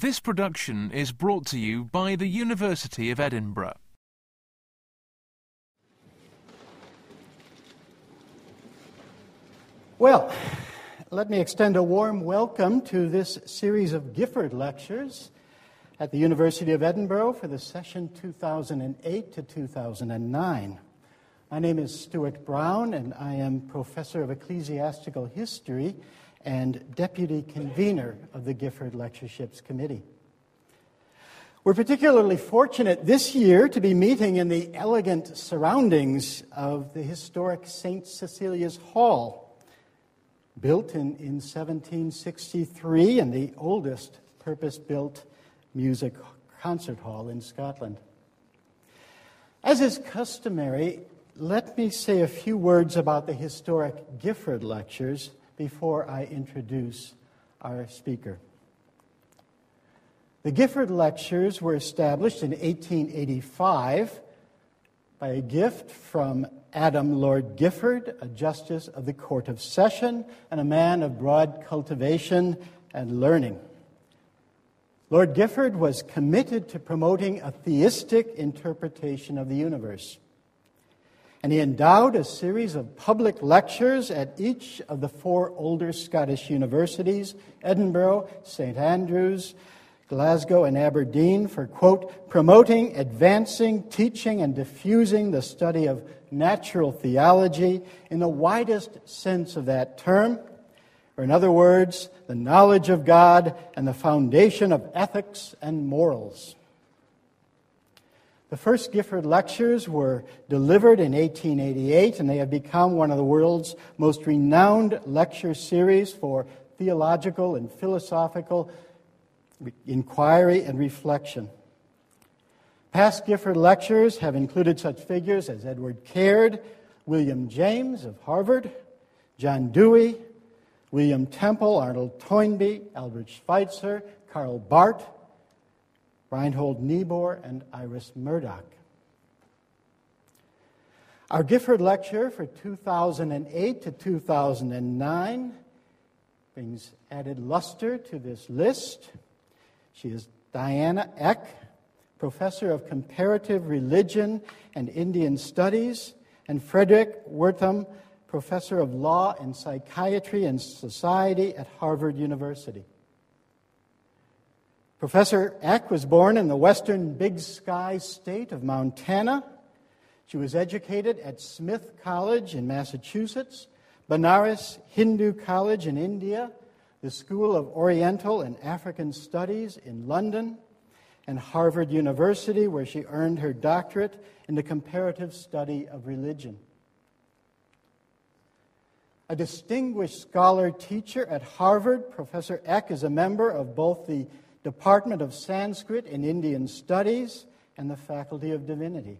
This production is brought to you by the University of Edinburgh. Well, let me extend a warm welcome to this series of Gifford lectures at the University of Edinburgh for the session 2008 to 2009. My name is Stuart Brown, and I am professor of ecclesiastical history and deputy convener of the Gifford Lectureships Committee. We're particularly fortunate this year to be meeting in the elegant surroundings of the historic St. Cecilia's Hall, built in, in 1763 and the oldest purpose built music concert hall in Scotland. As is customary, let me say a few words about the historic Gifford lectures before I introduce our speaker. The Gifford Lectures were established in 1885 by a gift from Adam Lord Gifford, a justice of the Court of Session and a man of broad cultivation and learning. Lord Gifford was committed to promoting a theistic interpretation of the universe. And he endowed a series of public lectures at each of the four older Scottish universities Edinburgh, St. Andrews, Glasgow, and Aberdeen for, quote, promoting, advancing, teaching, and diffusing the study of natural theology in the widest sense of that term, or in other words, the knowledge of God and the foundation of ethics and morals. The first Gifford lectures were delivered in 1888, and they have become one of the world's most renowned lecture series for theological and philosophical inquiry and reflection. Past Gifford lectures have included such figures as Edward Caird, William James of Harvard, John Dewey, William Temple, Arnold Toynbee, Albert Schweitzer, Karl Barth, Reinhold Niebuhr, and Iris Murdoch. Our Gifford lecture for 2008 to 2009 brings added luster to this list. She is Diana Eck, professor of comparative religion and Indian studies, and Fredric Wertham, professor of law and psychiatry and society at Harvard University. Professor Eck was born in the western Big Sky state of Montana. She was educated at Smith College in Massachusetts, Banaras Hindu College in India, the School of Oriental and African Studies in London, and Harvard University, where she earned her doctorate in the comparative study of religion. A distinguished scholar teacher at Harvard, Professor Eck is a member of both the Department of Sanskrit and Indian Studies, and the Faculty of Divinity.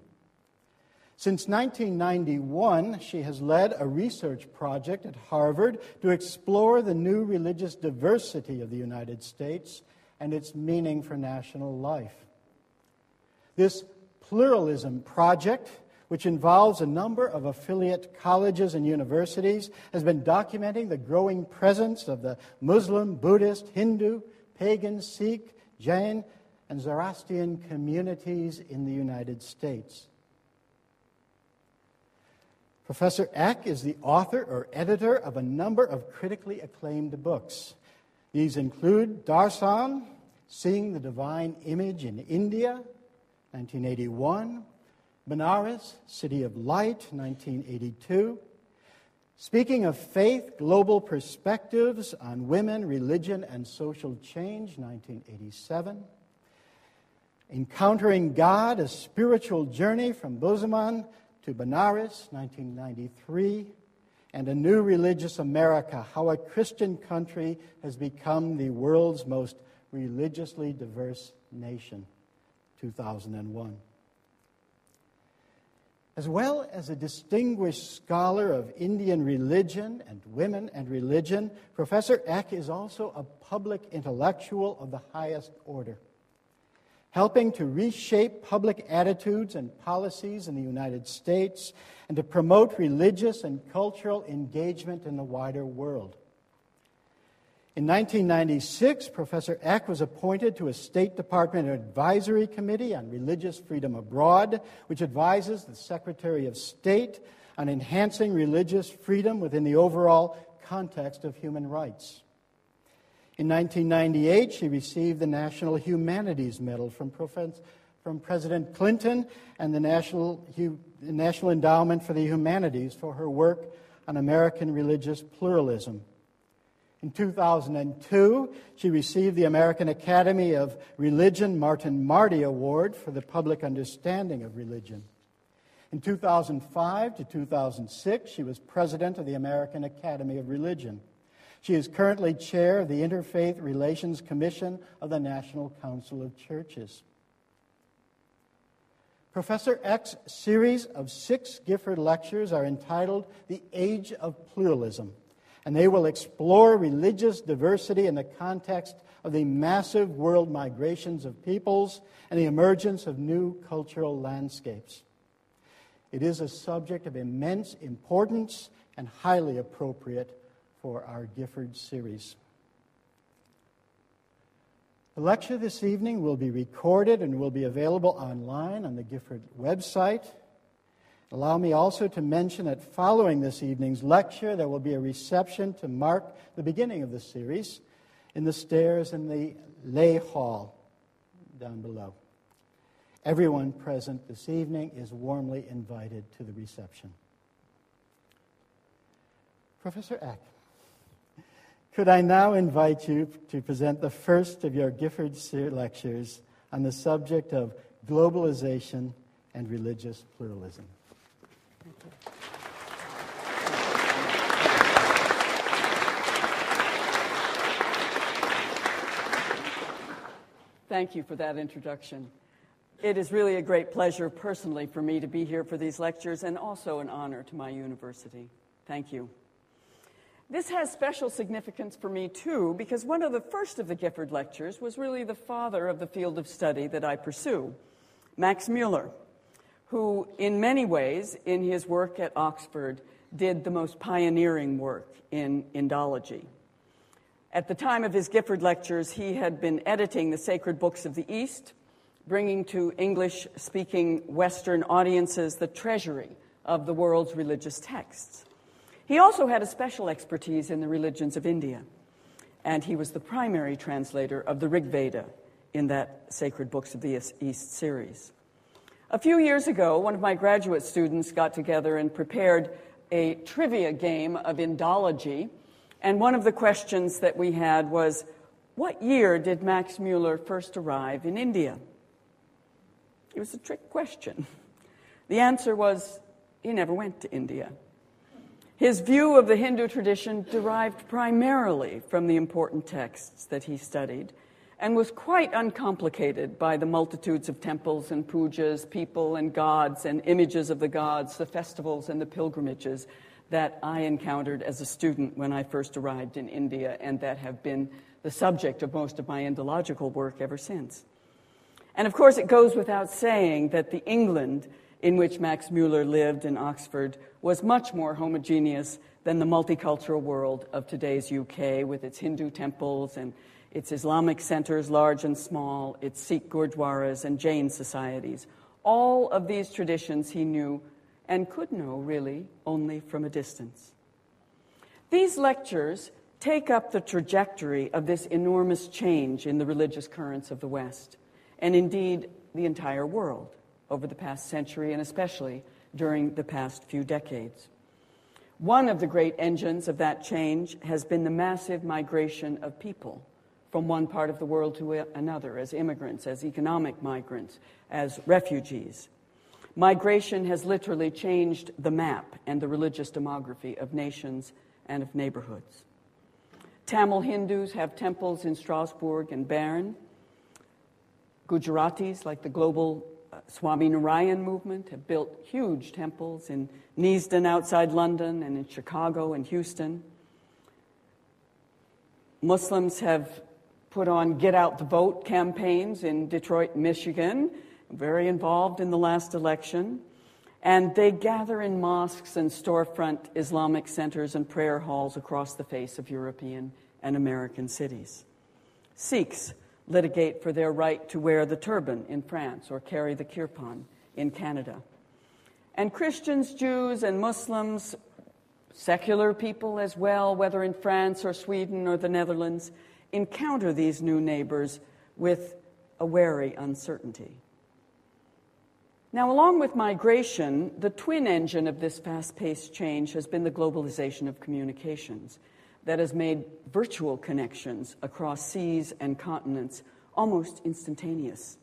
Since 1991, she has led a research project at Harvard to explore the new religious diversity of the United States and its meaning for national life. This pluralism project, which involves a number of affiliate colleges and universities, has been documenting the growing presence of the Muslim, Buddhist, Hindu, pagan, Sikh, Jain, and Zoroastrian communities in the United States. Professor Eck is the author or editor of a number of critically acclaimed books. These include Darshan, Seeing the Divine Image in India, 1981, Benares, City of Light, 1982, Speaking of faith, global perspectives on women, religion, and social change, 1987. Encountering God, a spiritual journey from Bozeman to Benares, 1993. And A New Religious America, how a Christian country has become the world's most religiously diverse nation, 2001. As well as a distinguished scholar of Indian religion and women and religion, Professor Eck is also a public intellectual of the highest order, helping to reshape public attitudes and policies in the United States and to promote religious and cultural engagement in the wider world. In 1996, Professor Eck was appointed to a State Department Advisory Committee on Religious Freedom Abroad, which advises the Secretary of State on enhancing religious freedom within the overall context of human rights. In 1998, she received the National Humanities Medal from, from President Clinton and the National, National Endowment for the Humanities for her work on American religious pluralism. In 2002, she received the American Academy of Religion Martin Marty Award for the public understanding of religion. In 2005 to 2006, she was president of the American Academy of Religion. She is currently chair of the Interfaith Relations Commission of the National Council of Churches. Professor Eck's series of six Gifford lectures are entitled The Age of Pluralism, and they will explore religious diversity in the context of the massive world migrations of peoples and the emergence of new cultural landscapes. It is a subject of immense importance and highly appropriate for our Gifford series. The lecture this evening will be recorded and will be available online on the Gifford website. Allow me also to mention that following this evening's lecture, there will be a reception to mark the beginning of the series in the stairs in the lay hall down below. Everyone present this evening is warmly invited to the reception. Professor Eck, could I now invite you to present the first of your Gifford lectures on the subject of globalization and religious pluralism? Thank you for that introduction. It is really a great pleasure personally for me to be here for these lectures and also an honor to my university. Thank you. This has special significance for me too because one of the first of the Gifford lectures was really the father of the field of study that I pursue, Max Mueller, who in many ways in his work at Oxford did the most pioneering work in Indology. At the time of his Gifford lectures, he had been editing the sacred books of the East bringing to English speaking Western audiences the treasury of the world's religious texts. He also had a special expertise in the religions of India, and he was the primary translator of the Rig Veda in that Sacred Books of the East series. A few years ago, one of my graduate students got together and prepared a trivia game of Indology, and one of the questions that we had was What year did Max Mueller first arrive in India? It was a trick question. The answer was he never went to India. His view of the Hindu tradition derived primarily from the important texts that he studied and was quite uncomplicated by the multitudes of temples and pujas, people and gods and images of the gods, the festivals and the pilgrimages that I encountered as a student when I first arrived in India and that have been the subject of most of my Indological work ever since. And of course, it goes without saying that the England in which Max Mueller lived in Oxford was much more homogeneous than the multicultural world of today's UK, with its Hindu temples and its Islamic centers, large and small, its Sikh gurdwaras and Jain societies. All of these traditions he knew and could know, really, only from a distance. These lectures take up the trajectory of this enormous change in the religious currents of the West and indeed the entire world over the past century and especially during the past few decades. One of the great engines of that change has been the massive migration of people from one part of the world to another as immigrants, as economic migrants, as refugees. Migration has literally changed the map and the religious demography of nations and of neighborhoods. Tamil Hindus have temples in Strasbourg and Bern. Gujaratis, like the global uh, Swaminarayan movement, have built huge temples in Neasden outside London and in Chicago and Houston. Muslims have put on Get Out the Vote campaigns in Detroit, Michigan, very involved in the last election. And they gather in mosques and storefront Islamic centers and prayer halls across the face of European and American cities. Sikhs litigate for their right to wear the turban in France or carry the kirpan in Canada. And Christians, Jews, and Muslims, secular people as well, whether in France or Sweden or the Netherlands, encounter these new neighbors with a wary uncertainty. Now, along with migration, the twin engine of this fast paced change has been the globalization of communications that has made virtual connections across seas and continents almost instantaneous.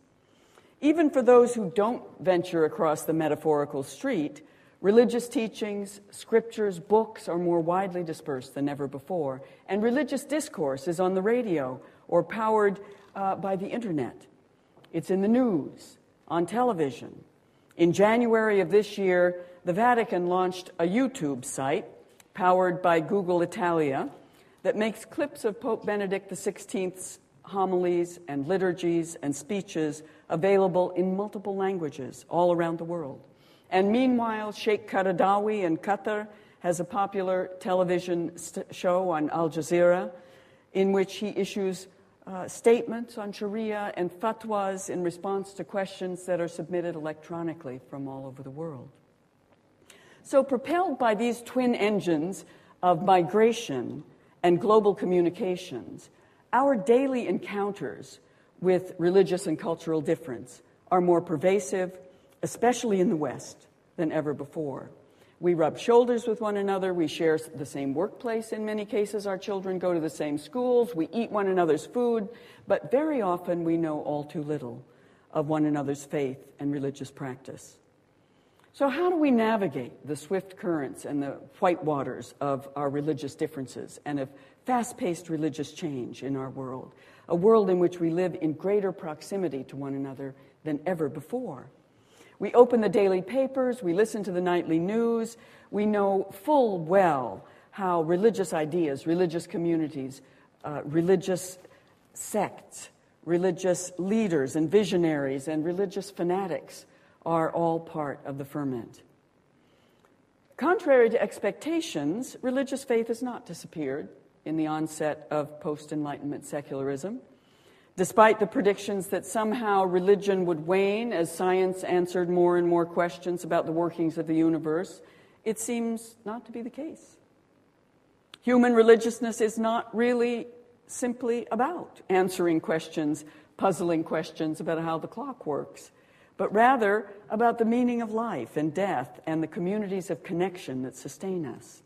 Even for those who don't venture across the metaphorical street, religious teachings, scriptures, books are more widely dispersed than ever before, and religious discourse is on the radio or powered uh, by the internet. It's in the news, on television. In January of this year, the Vatican launched a YouTube site powered by Google Italia that makes clips of Pope Benedict XVI's homilies and liturgies and speeches available in multiple languages all around the world. And meanwhile, Sheikh Qaradawi in Qatar has a popular television show on Al Jazeera in which he issues uh, statements on Sharia and fatwas in response to questions that are submitted electronically from all over the world. So, propelled by these twin engines of migration and global communications, our daily encounters with religious and cultural difference are more pervasive, especially in the West, than ever before. We rub shoulders with one another. We share the same workplace in many cases. Our children go to the same schools. We eat one another's food. But very often we know all too little of one another's faith and religious practice. So, how do we navigate the swift currents and the white waters of our religious differences and of fast paced religious change in our world? A world in which we live in greater proximity to one another than ever before. We open the daily papers, we listen to the nightly news, we know full well how religious ideas, religious communities, uh, religious sects, religious leaders and visionaries, and religious fanatics are all part of the ferment. Contrary to expectations, religious faith has not disappeared in the onset of post Enlightenment secularism. Despite the predictions that somehow religion would wane as science answered more and more questions about the workings of the universe, it seems not to be the case. Human religiousness is not really simply about answering questions, puzzling questions about how the clock works but rather about the meaning of life and death and the communities of connection that sustain us.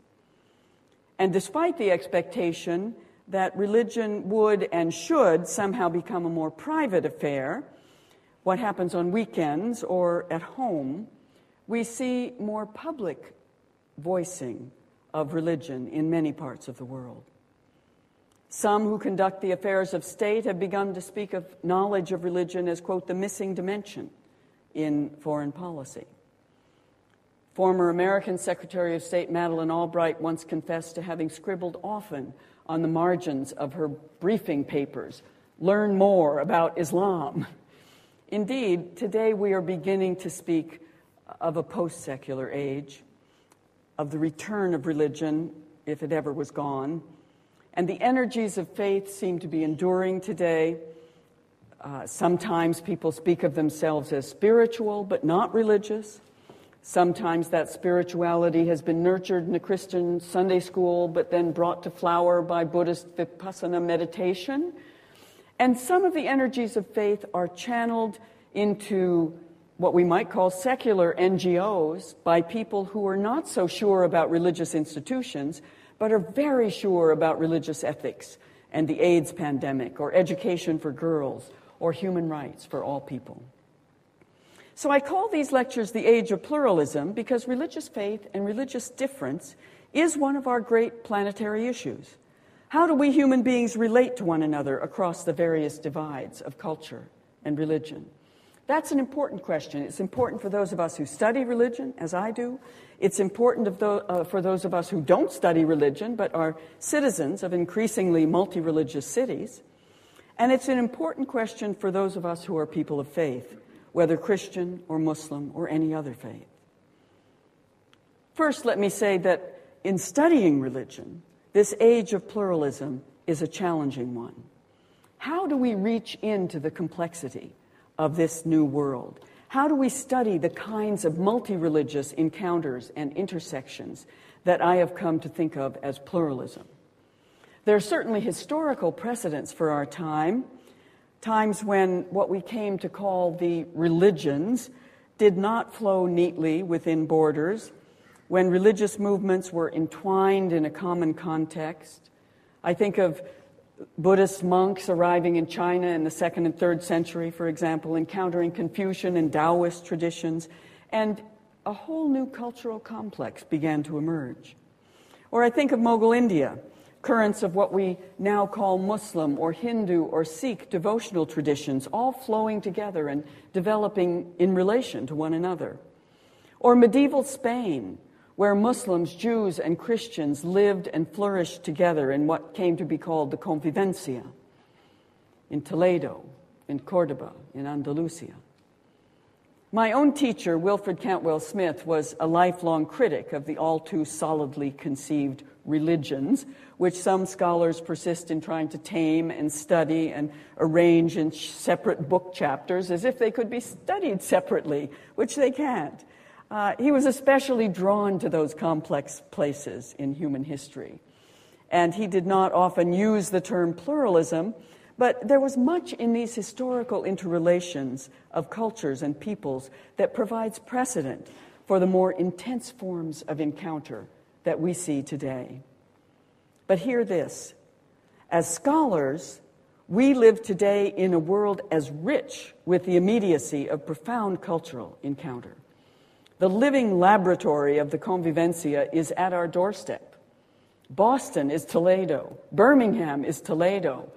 And despite the expectation that religion would and should somehow become a more private affair, what happens on weekends or at home, we see more public voicing of religion in many parts of the world. Some who conduct the affairs of state have begun to speak of knowledge of religion as, quote, the missing dimension in foreign policy. Former American Secretary of State Madeleine Albright once confessed to having scribbled often on the margins of her briefing papers, learn more about Islam. Indeed, today we are beginning to speak of a post secular age, of the return of religion, if it ever was gone. And the energies of faith seem to be enduring today uh, sometimes people speak of themselves as spiritual but not religious. Sometimes that spirituality has been nurtured in a Christian Sunday school but then brought to flower by Buddhist vipassana meditation. And some of the energies of faith are channeled into what we might call secular NGOs by people who are not so sure about religious institutions but are very sure about religious ethics and the AIDS pandemic or education for girls or human rights for all people. So I call these lectures the Age of Pluralism because religious faith and religious difference is one of our great planetary issues. How do we human beings relate to one another across the various divides of culture and religion? That's an important question. It's important for those of us who study religion, as I do. It's important uh, for those of us who don't study religion but are citizens of increasingly multi religious cities. And it's an important question for those of us who are people of faith, whether Christian or Muslim or any other faith. First, let me say that in studying religion, this age of pluralism is a challenging one. How do we reach into the complexity of this new world? How do we study the kinds of multi religious encounters and intersections that I have come to think of as pluralism? There are certainly historical precedents for our time, times when what we came to call the religions did not flow neatly within borders, when religious movements were entwined in a common context. I think of Buddhist monks arriving in China in the second and third century, for example, encountering Confucian and Taoist traditions, and a whole new cultural complex began to emerge. Or I think of Mughal India, currents of what we now call Muslim or Hindu or Sikh devotional traditions, all flowing together and developing in relation to one another. Or medieval Spain, where Muslims, Jews, and Christians lived and flourished together in what came to be called the convivencia, in Toledo, in Cordoba, in Andalusia. My own teacher, Wilfred Cantwell Smith, was a lifelong critic of the all too solidly conceived religions, which some scholars persist in trying to tame and study and arrange in separate book chapters as if they could be studied separately, which they can't. Uh, he was especially drawn to those complex places in human history. And he did not often use the term pluralism, but there was much in these historical interrelations of cultures and peoples that provides precedent for the more intense forms of encounter that we see today. But hear this as scholars, we live today in a world as rich with the immediacy of profound cultural encounter. The living laboratory of the convivencia is at our doorstep. Boston is Toledo. Birmingham is Toledo.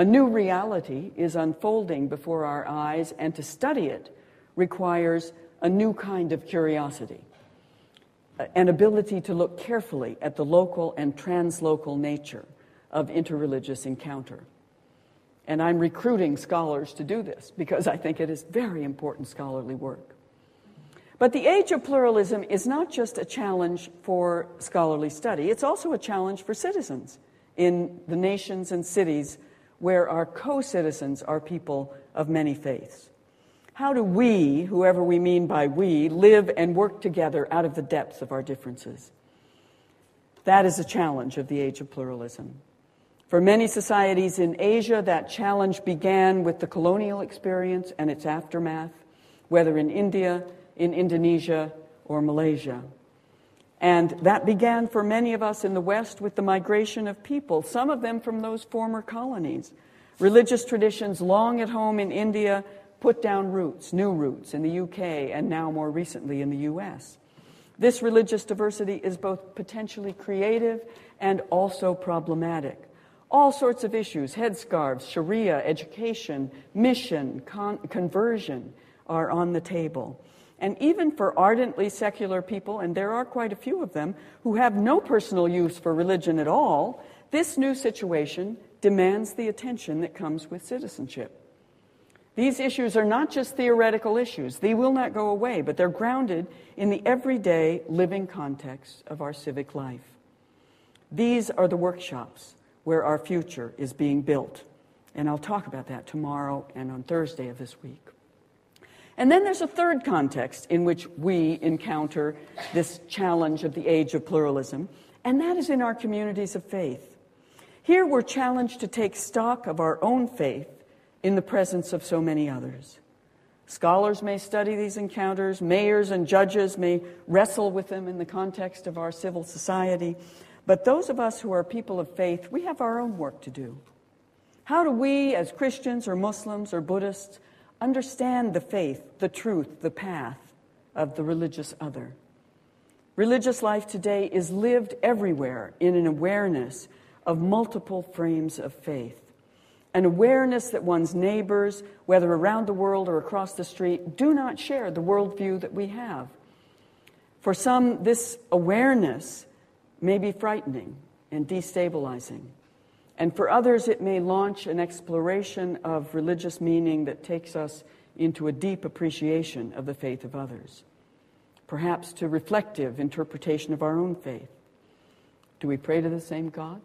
A new reality is unfolding before our eyes, and to study it requires a new kind of curiosity, uh, an ability to look carefully at the local and translocal nature of interreligious encounter. And I'm recruiting scholars to do this because I think it is very important scholarly work. But the age of pluralism is not just a challenge for scholarly study, it's also a challenge for citizens in the nations and cities where our co citizens are people of many faiths. How do we, whoever we mean by we, live and work together out of the depths of our differences? That is a challenge of the age of pluralism. For many societies in Asia, that challenge began with the colonial experience and its aftermath, whether in India, in Indonesia or Malaysia. And that began for many of us in the West with the migration of people, some of them from those former colonies. Religious traditions long at home in India put down roots, new roots in the UK, and now more recently in the US. This religious diversity is both potentially creative and also problematic. All sorts of issues headscarves, Sharia, education, mission, con- conversion are on the table. And even for ardently secular people, and there are quite a few of them, who have no personal use for religion at all, this new situation demands the attention that comes with citizenship. These issues are not just theoretical issues, they will not go away, but they're grounded in the everyday living context of our civic life. These are the workshops where our future is being built. And I'll talk about that tomorrow and on Thursday of this week. And then there's a third context in which we encounter this challenge of the age of pluralism, and that is in our communities of faith. Here we're challenged to take stock of our own faith in the presence of so many others. Scholars may study these encounters, mayors and judges may wrestle with them in the context of our civil society, but those of us who are people of faith, we have our own work to do. How do we, as Christians or Muslims or Buddhists, understand the faith, the truth, the path of the religious other. Religious life today is lived everywhere in an awareness of multiple frames of faith. An awareness that one's neighbors, whether around the world or across the street, do not share the worldview that we have. For some, this awareness may be frightening and destabilizing. And for others, it may launch an exploration of religious meaning that takes us into a deep appreciation of the faith of others, perhaps to reflective interpretation of our own faith. Do we pray to the same God?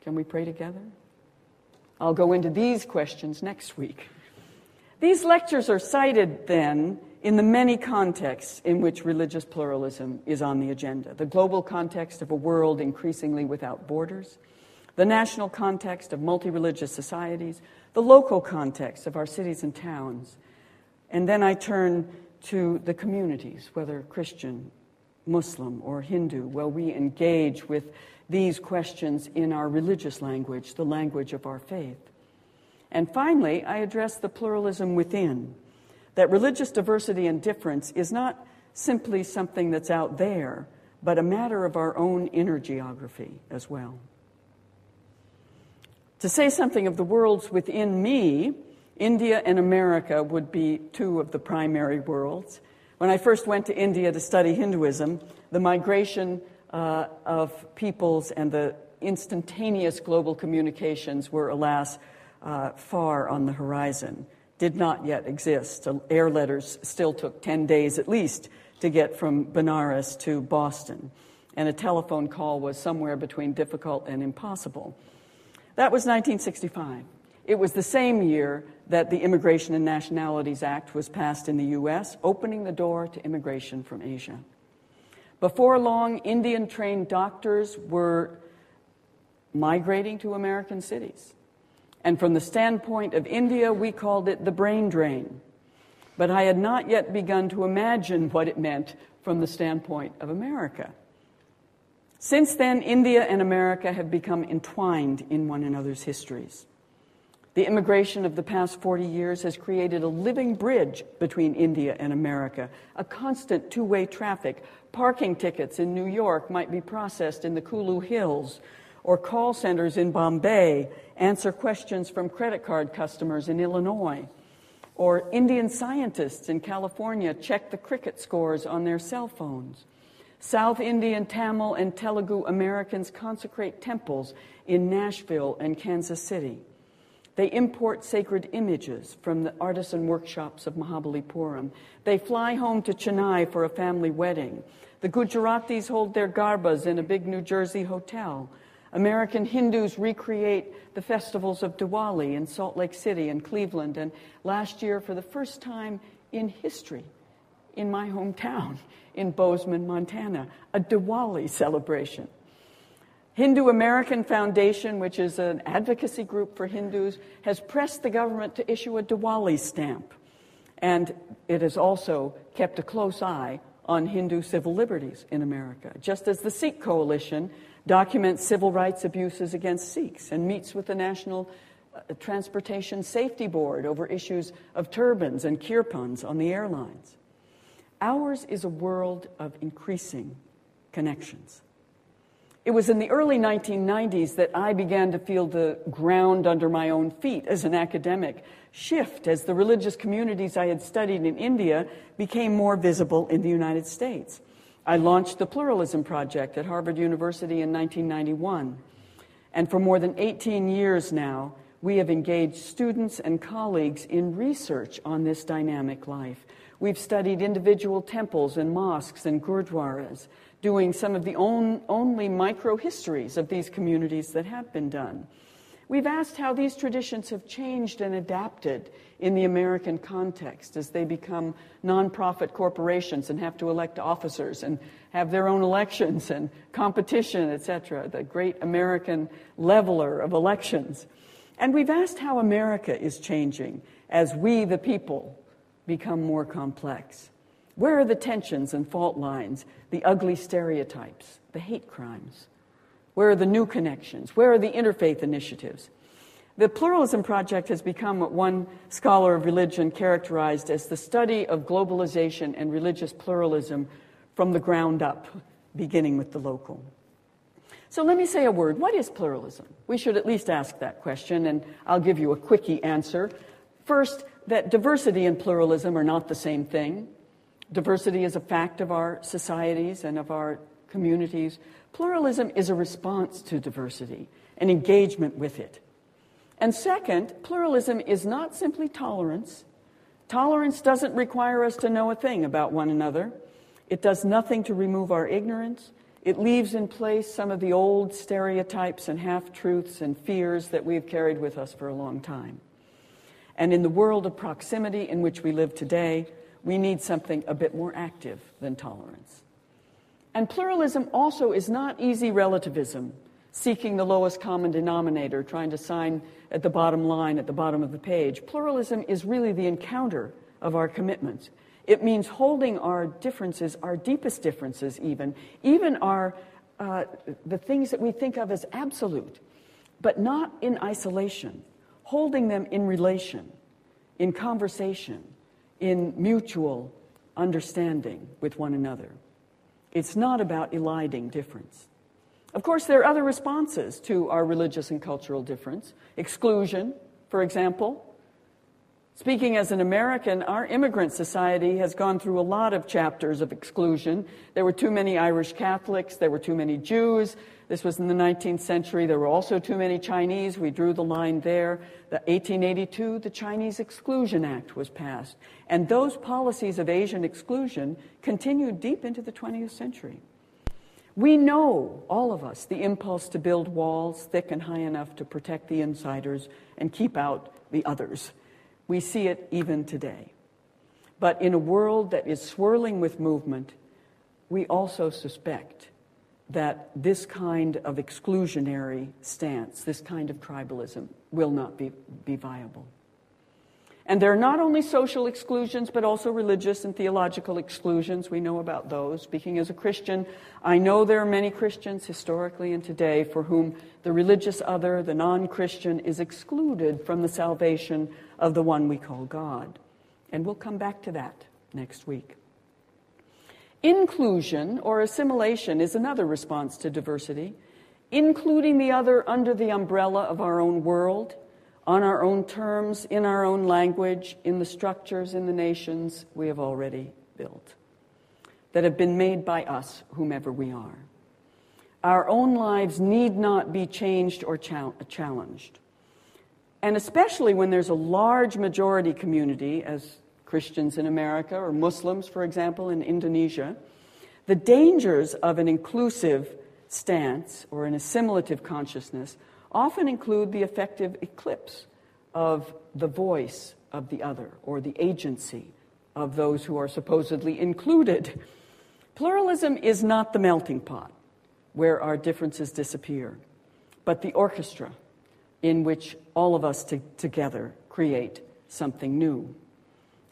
Can we pray together? I'll go into these questions next week. These lectures are sited then in the many contexts in which religious pluralism is on the agenda the global context of a world increasingly without borders, the national context of multi religious societies, the local context of our cities and towns. And then I turn to the communities, whether Christian, Muslim, or Hindu, where we engage with these questions in our religious language, the language of our faith. And finally, I address the pluralism within, that religious diversity and difference is not simply something that's out there, but a matter of our own inner geography as well. To say something of the worlds within me, India and America would be two of the primary worlds. When I first went to India to study Hinduism, the migration uh, of peoples and the instantaneous global communications were, alas, uh, far on the horizon, did not yet exist. Air letters still took 10 days at least to get from Benares to Boston, and a telephone call was somewhere between difficult and impossible. That was 1965. It was the same year that the Immigration and Nationalities Act was passed in the U.S., opening the door to immigration from Asia. Before long, Indian trained doctors were migrating to American cities. And from the standpoint of India, we called it the brain drain. But I had not yet begun to imagine what it meant from the standpoint of America. Since then, India and America have become entwined in one another's histories. The immigration of the past 40 years has created a living bridge between India and America, a constant two way traffic. Parking tickets in New York might be processed in the Kulu Hills, or call centers in Bombay answer questions from credit card customers in Illinois, or Indian scientists in California check the cricket scores on their cell phones. South Indian, Tamil, and Telugu Americans consecrate temples in Nashville and Kansas City. They import sacred images from the artisan workshops of Mahabalipuram. They fly home to Chennai for a family wedding. The Gujaratis hold their garbas in a big New Jersey hotel. American Hindus recreate the festivals of Diwali in Salt Lake City and Cleveland. And last year, for the first time in history, in my hometown, in Bozeman, Montana, a Diwali celebration. Hindu American Foundation, which is an advocacy group for Hindus, has pressed the government to issue a Diwali stamp. And it has also kept a close eye on Hindu civil liberties in America, just as the Sikh Coalition documents civil rights abuses against Sikhs and meets with the National uh, Transportation Safety Board over issues of turbans and kirpans on the airlines. Ours is a world of increasing connections. It was in the early 1990s that I began to feel the ground under my own feet as an academic shift as the religious communities I had studied in India became more visible in the United States. I launched the Pluralism Project at Harvard University in 1991. And for more than 18 years now, we have engaged students and colleagues in research on this dynamic life. We've studied individual temples and mosques and gurdwaras, doing some of the own, only micro histories of these communities that have been done. We've asked how these traditions have changed and adapted in the American context as they become nonprofit corporations and have to elect officers and have their own elections and competition, etc., the great American leveler of elections. And we've asked how America is changing as we, the people, become more complex. Where are the tensions and fault lines, the ugly stereotypes, the hate crimes? Where are the new connections? Where are the interfaith initiatives? The Pluralism Project has become what one scholar of religion characterized as the study of globalization and religious pluralism from the ground up, beginning with the local. So let me say a word. What is pluralism? We should at least ask that question, and I'll give you a quickie answer. First, that diversity and pluralism are not the same thing. Diversity is a fact of our societies and of our communities. Pluralism is a response to diversity, an engagement with it. And second, pluralism is not simply tolerance. Tolerance doesn't require us to know a thing about one another. It does nothing to remove our ignorance. It leaves in place some of the old stereotypes and half truths and fears that we've carried with us for a long time. And in the world of proximity in which we live today, we need something a bit more active than tolerance. And pluralism also is not easy relativism, seeking the lowest common denominator, trying to sign at the bottom line, at the bottom of the page. Pluralism is really the encounter of our commitments. It means holding our differences, our deepest differences, even, even our, uh, the things that we think of as absolute, but not in isolation, holding them in relation, in conversation, in mutual understanding with one another. It's not about eliding difference. Of course, there are other responses to our religious and cultural difference. Exclusion, for example, Speaking as an American, our immigrant society has gone through a lot of chapters of exclusion. There were too many Irish Catholics, there were too many Jews. This was in the 19th century. There were also too many Chinese. We drew the line there. The 1882, the Chinese Exclusion Act was passed. And those policies of Asian exclusion continued deep into the 20th century. We know, all of us, the impulse to build walls thick and high enough to protect the insiders and keep out the others. We see it even today. But in a world that is swirling with movement, we also suspect that this kind of exclusionary stance, this kind of tribalism, will not be, be viable. And there are not only social exclusions, but also religious and theological exclusions. We know about those. Speaking as a Christian, I know there are many Christians historically and today for whom the religious other, the non Christian, is excluded from the salvation of the one we call God. And we'll come back to that next week. Inclusion or assimilation is another response to diversity, including the other under the umbrella of our own world on our own terms, in our own language, in the structures, in the nations we have already built, that have been made by us, whomever we are. Our own lives need not be changed or challenged. And especially when there's a large majority community, as Christians in America or Muslims, for example, in Indonesia, the dangers of an inclusive stance or an assimilative consciousness often include the effective eclipse of the voice of the other or the agency of those who are supposedly included. Pluralism is not the melting pot where our differences disappear, but the orchestra in which all of us together create something new.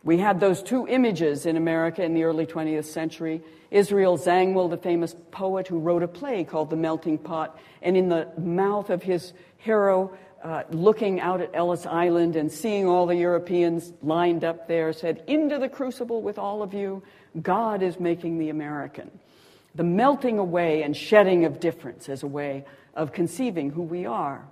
We had those two images in America in the early 20th century. Israel Zangwill, the famous poet who wrote a play called The Melting Pot, and in the mouth of his hero, uh, looking out at Ellis Island and seeing all the Europeans lined up there, said, Into the crucible with all of you, God is making the American. The melting away and shedding of difference as a way of conceiving who we are.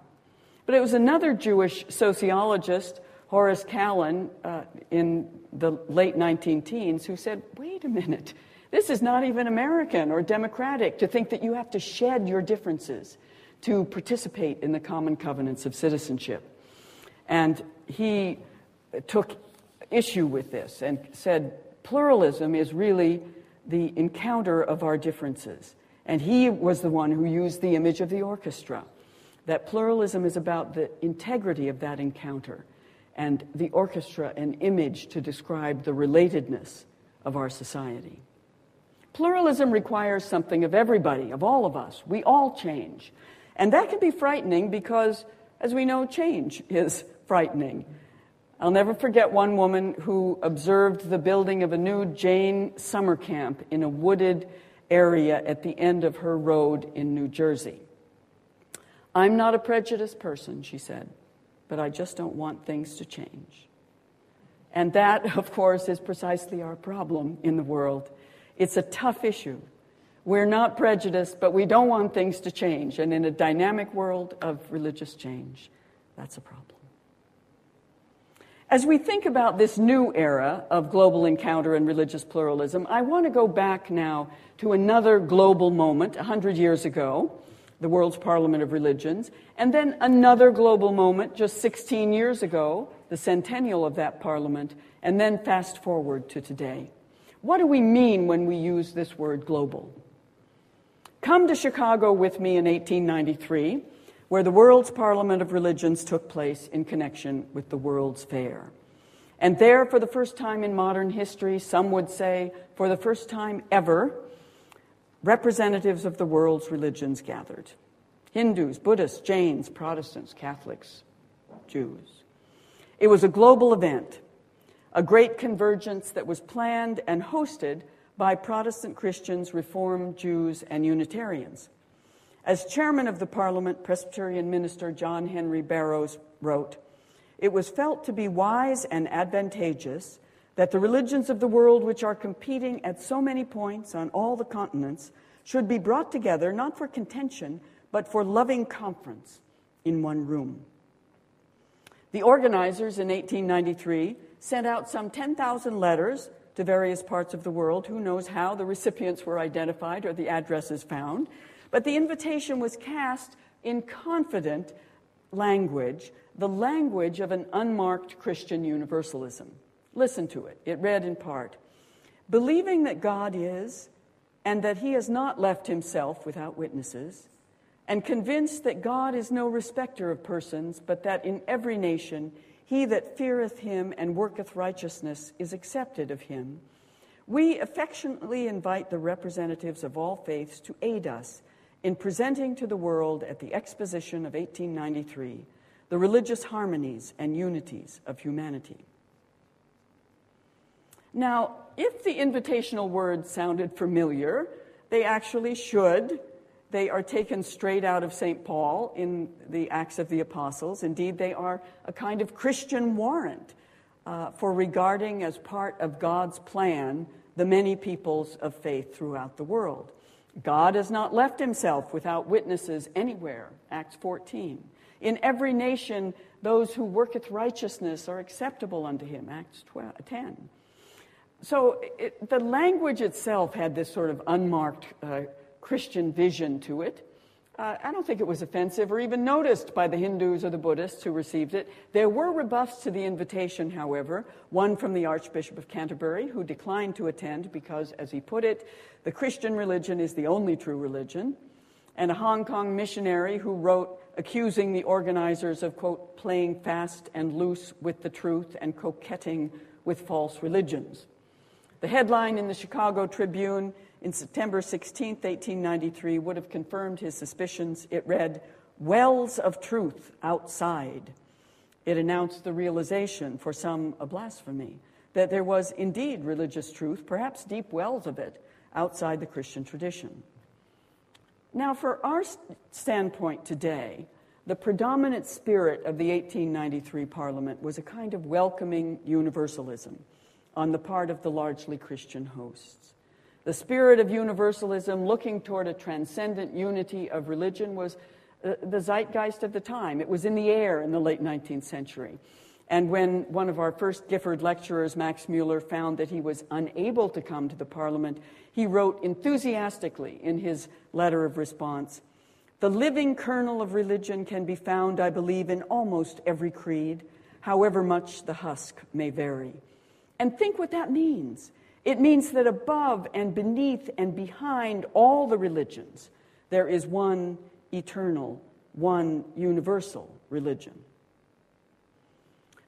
But it was another Jewish sociologist Horace Kallen uh, in the late 19 teens who said, wait a minute, this is not even American or democratic to think that you have to shed your differences to participate in the common covenants of citizenship. And he took issue with this and said, pluralism is really the encounter of our differences. And he was the one who used the image of the orchestra, that pluralism is about the integrity of that encounter and the orchestra an image to describe the relatedness of our society. Pluralism requires something of everybody, of all of us. We all change. And that can be frightening because, as we know, change is frightening. I'll never forget one woman who observed the building of a new Jain summer camp in a wooded area at the end of her road in New Jersey. I'm not a prejudiced person, she said but I just don't want things to change. And that, of course, is precisely our problem in the world. It's a tough issue. We're not prejudiced, but we don't want things to change. And in a dynamic world of religious change, that's a problem. As we think about this new era of global encounter and religious pluralism, I want to go back now to another global moment 100 years ago the World's Parliament of Religions, and then another global moment just 16 years ago, the centennial of that parliament, and then fast forward to today. What do we mean when we use this word global? Come to Chicago with me in 1893, where the World's Parliament of Religions took place in connection with the World's Fair. And there, for the first time in modern history, some would say for the first time ever, representatives of the world's religions gathered Hindus, Buddhists, Jains, Protestants, Catholics, Jews. It was a global event, a great convergence that was planned and hosted by Protestant Christians, Reformed Jews, and Unitarians. As chairman of the Parliament, Presbyterian minister John Henry Barrows wrote, It was felt to be wise and advantageous that the religions of the world, which are competing at so many points on all the continents, should be brought together not for contention, but for loving conference in one room. The organizers in 1893 sent out some 10,000 letters to various parts of the world. Who knows how the recipients were identified or the addresses found? But the invitation was cast in confident language, the language of an unmarked Christian universalism. Listen to it. It read in part Believing that God is, and that he has not left himself without witnesses, and convinced that God is no respecter of persons, but that in every nation he that feareth him and worketh righteousness is accepted of him. We affectionately invite the representatives of all faiths to aid us in presenting to the world at the Exposition of 1893 the religious harmonies and unities of humanity. Now, if the invitational words sounded familiar, they actually should they are taken straight out of St. Paul in the Acts of the Apostles. Indeed, they are a kind of Christian warrant uh, for regarding as part of God's plan the many peoples of faith throughout the world. God has not left himself without witnesses anywhere, Acts 14. In every nation, those who worketh righteousness are acceptable unto him, Acts 12, 10. So it, the language itself had this sort of unmarked uh, Christian vision to it. Uh, I don't think it was offensive or even noticed by the Hindus or the Buddhists who received it. There were rebuffs to the invitation, however, one from the Archbishop of Canterbury, who declined to attend because, as he put it, the Christian religion is the only true religion, and a Hong Kong missionary who wrote accusing the organizers of, quote, playing fast and loose with the truth and coquetting with false religions. The headline in the Chicago Tribune in September 16, 1893, would have confirmed his suspicions. It read, Wells of truth outside. It announced the realization, for some a blasphemy, that there was indeed religious truth, perhaps deep wells of it, outside the Christian tradition. Now, for our standpoint today, the predominant spirit of the 1893 Parliament was a kind of welcoming universalism on the part of the largely Christian hosts. The spirit of universalism, looking toward a transcendent unity of religion, was uh, the zeitgeist of the time. It was in the air in the late 19th century. And when one of our first Gifford lecturers, Max Mueller, found that he was unable to come to the Parliament, he wrote enthusiastically in his letter of response The living kernel of religion can be found, I believe, in almost every creed, however much the husk may vary. And think what that means. It means that above and beneath and behind all the religions, there is one eternal, one universal religion.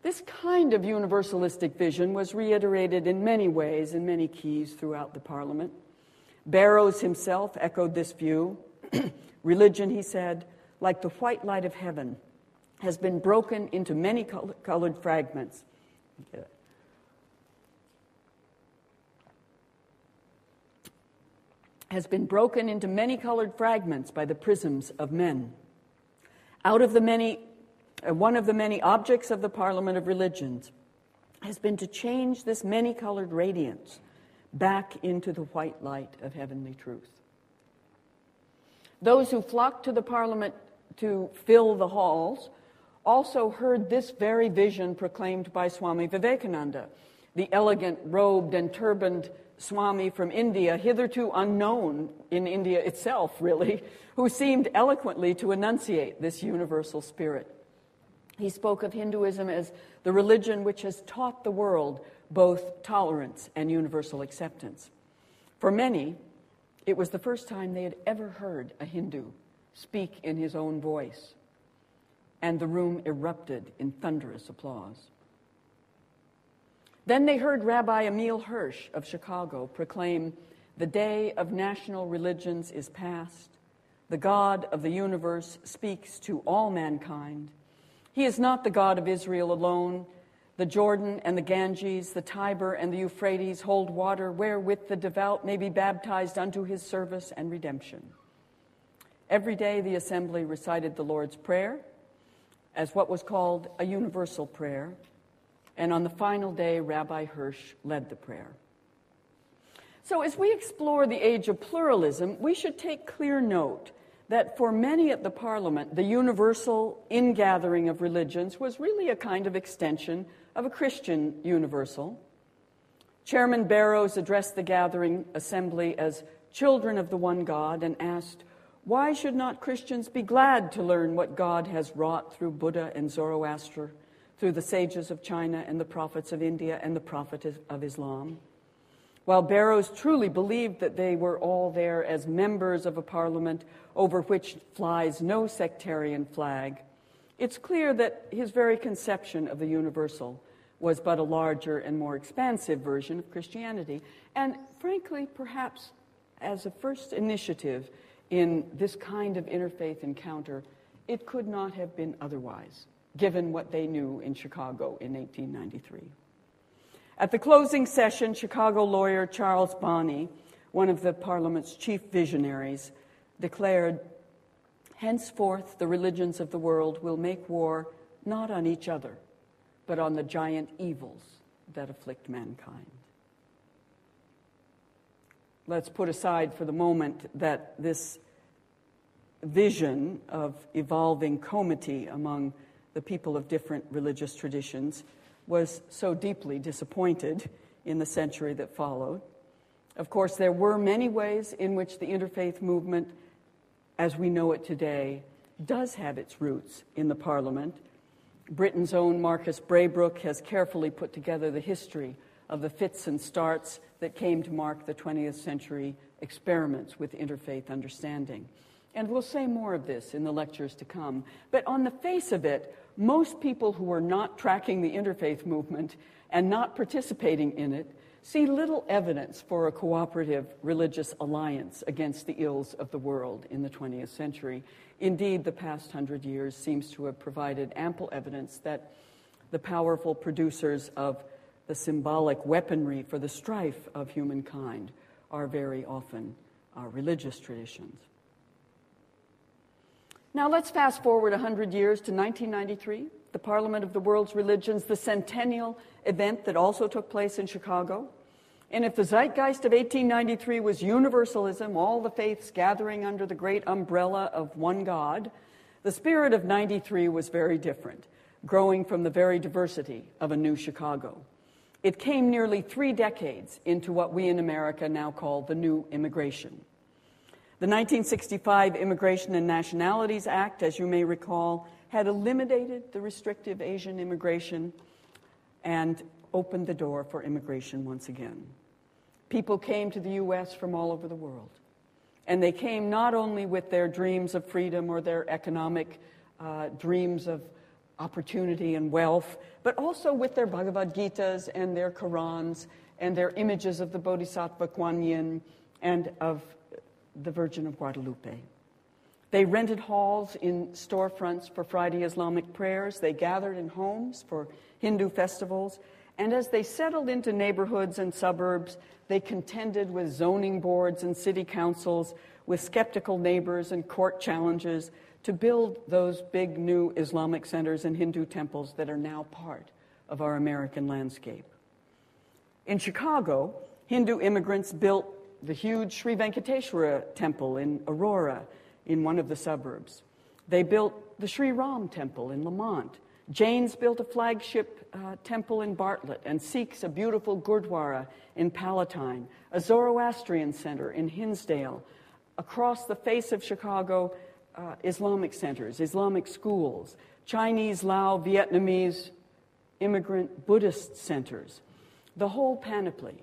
This kind of universalistic vision was reiterated in many ways, in many keys throughout the Parliament. Barrows himself echoed this view. Religion, he said, like the white light of heaven, has been broken into many colored fragments has been broken into many colored fragments by the prisms of men. Out of the many, uh, one of the many objects of the Parliament of Religions has been to change this many colored radiance back into the white light of heavenly truth. Those who flocked to the Parliament to fill the halls also heard this very vision proclaimed by Swami Vivekananda, the elegant, robed, and turbaned Swami from India, hitherto unknown in India itself, really, who seemed eloquently to enunciate this universal spirit. He spoke of Hinduism as the religion which has taught the world both tolerance and universal acceptance. For many, It was the first time they had ever heard a Hindu speak in his own voice, and the room erupted in thunderous applause. Then they heard Rabbi Emil Hirsch of Chicago proclaim, The day of national religions is past. The God of the universe speaks to all mankind. He is not the God of Israel alone. The Jordan and the Ganges, the Tiber and the Euphrates hold water wherewith the devout may be baptized unto his service and redemption. Every day the assembly recited the Lord's Prayer as what was called a universal prayer, and on the final day, Rabbi Hirsch led the prayer. So, as we explore the age of pluralism, we should take clear note that for many at the Parliament, the universal ingathering of religions was really a kind of extension of a Christian universal. Chairman Barrows addressed the gathering assembly as children of the one God and asked, Why should not Christians be glad to learn what God has wrought through Buddha and Zoroaster, through the sages of China and the prophets of India and the prophet of Islam? While Barrows truly believed that they were all there as members of a parliament over which flies no sectarian flag, it's clear that his very conception of the universal was but a larger and more expansive version of Christianity. And frankly, perhaps as a first initiative in this kind of interfaith encounter, it could not have been otherwise, given what they knew in Chicago in 1893. At the closing session, Chicago lawyer Charles Bonney, one of the Parliament's chief visionaries, declared Henceforth, the religions of the world will make war not on each other, but on the giant evils that afflict mankind. Let's put aside for the moment that this vision of evolving comity among the people of different religious traditions was so deeply disappointed in the century that followed. Of course, there were many ways in which the interfaith movement as we know it today, does have its roots in the Parliament. Britain's own Marcus Braybrooke has carefully put together the history of the fits and starts that came to mark the 20th century experiments with interfaith understanding. And we'll say more of this in the lectures to come. But on the face of it, most people who are not tracking the interfaith movement and not participating in it see little evidence for a cooperative religious alliance against the ills of the world in the 20th century. Indeed, the past hundred years seems to have provided ample evidence that the powerful producers of the symbolic weaponry for the strife of humankind are very often uh, religious traditions. Now let's fast forward 100 years to 1993, the Parliament of the World's Religions, the centennial event that also took place in Chicago. And if the zeitgeist of 1893 was universalism, all the faiths gathering under the great umbrella of one God, the spirit of 93 was very different, growing from the very diversity of a new Chicago. It came nearly three decades into what we in America now call the new immigration. The 1965 Immigration and Nationalities Act, as you may recall, had eliminated the restrictive Asian immigration and opened the door for immigration once again. People came to the U.S. from all over the world. And they came not only with their dreams of freedom or their economic uh, dreams of opportunity and wealth, but also with their Bhagavad Gitas and their Qurans and their images of the Bodhisattva Kuan Yin and of the Virgin of Guadalupe. They rented halls in storefronts for Friday Islamic prayers. They gathered in homes for Hindu festivals. And as they settled into neighborhoods and suburbs, they contended with zoning boards and city councils, with skeptical neighbors and court challenges to build those big new Islamic centers and Hindu temples that are now part of our American landscape. In Chicago, Hindu immigrants built the huge Sri Venkateswara temple in Aurora, in one of the suburbs. They built the Sri Ram temple in Lemont Jains built a flagship uh, temple in Bartlett, and Sikhs a beautiful Gurdwara in Palatine, a Zoroastrian center in Hinsdale. Across the face of Chicago, uh, Islamic centers, Islamic schools, Chinese, Lao, Vietnamese, immigrant Buddhist centers, the whole panoply.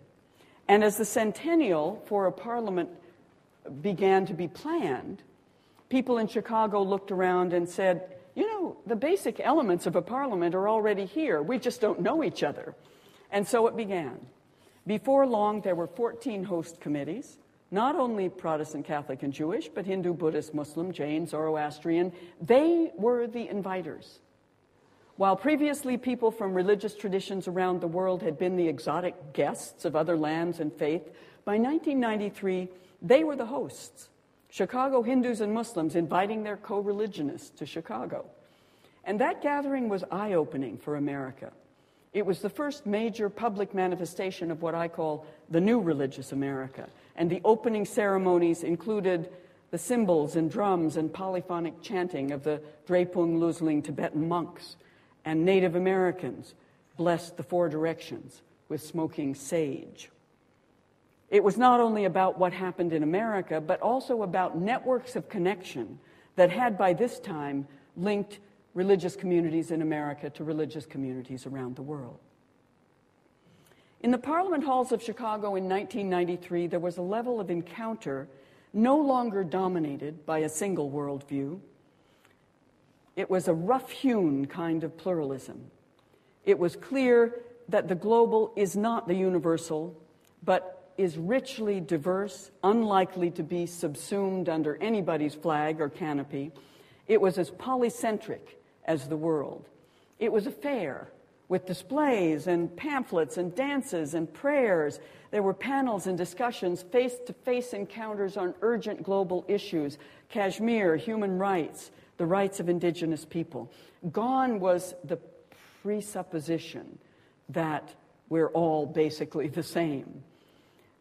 And as the centennial for a parliament began to be planned, people in Chicago looked around and said, you know, the basic elements of a parliament are already here. We just don't know each other. And so it began. Before long, there were 14 host committees, not only Protestant, Catholic, and Jewish, but Hindu, Buddhist, Muslim, Jain, Zoroastrian. They were the inviters. While previously people from religious traditions around the world had been the exotic guests of other lands and faith, by 1993, they were the hosts. Chicago Hindus and Muslims inviting their co religionists to Chicago. And that gathering was eye opening for America. It was the first major public manifestation of what I call the new religious America. And the opening ceremonies included the cymbals and drums and polyphonic chanting of the Drepung Loseling Tibetan monks and Native Americans blessed the four directions with smoking sage. It was not only about what happened in America, but also about networks of connection that had by this time linked religious communities in America to religious communities around the world. In the Parliament halls of Chicago in 1993, there was a level of encounter no longer dominated by a single worldview. It was a rough hewn kind of pluralism. It was clear that the global is not the universal, but is richly diverse, unlikely to be subsumed under anybody's flag or canopy. It was as polycentric as the world. It was a fair with displays and pamphlets and dances and prayers. There were panels and discussions, face to face encounters on urgent global issues Kashmir, human rights, the rights of indigenous people. Gone was the presupposition that we're all basically the same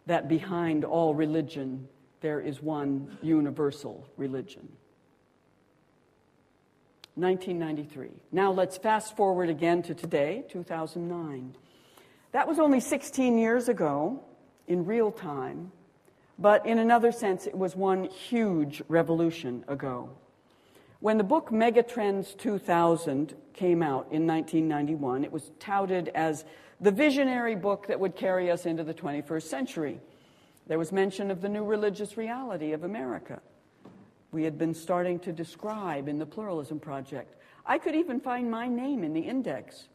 that behind all religion there is one universal religion. 1993. Now let's fast forward again to today, 2009. That was only 16 years ago in real time, but in another sense, it was one huge revolution ago. When the book Megatrends 2000 came out in 1991, it was touted as the visionary book that would carry us into the 21st century. There was mention of the new religious reality of America. We had been starting to describe in the Pluralism Project. I could even find my name in the index.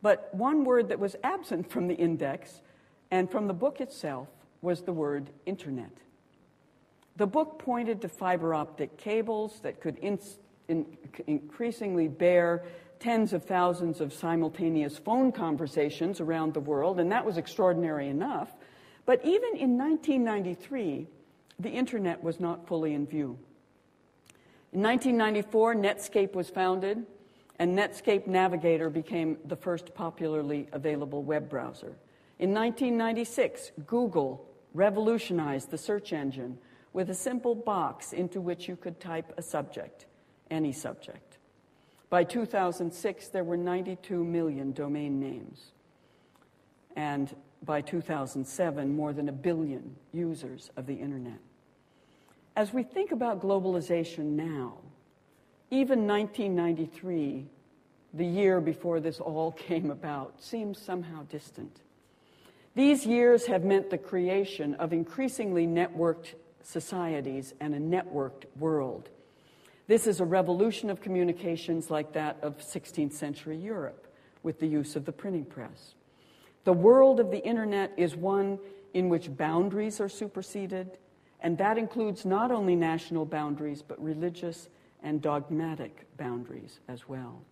But one word that was absent from the index and from the book itself was the word internet. The book pointed to fiber optic cables that could in, in, increasingly bear tens of thousands of simultaneous phone conversations around the world, and that was extraordinary enough. But even in 1993, the internet was not fully in view. In 1994, Netscape was founded, and Netscape Navigator became the first popularly available web browser. In 1996, Google revolutionized the search engine with a simple box into which you could type a subject, any subject. By 2006, there were 92 million domain names. And by 2007, more than a billion users of the internet. As we think about globalization now, even 1993, the year before this all came about, seems somehow distant. These years have meant the creation of increasingly networked societies and a networked world. This is a revolution of communications like that of 16th century Europe with the use of the printing press. The world of the internet is one in which boundaries are superseded, and that includes not only national boundaries, but religious and dogmatic boundaries as well.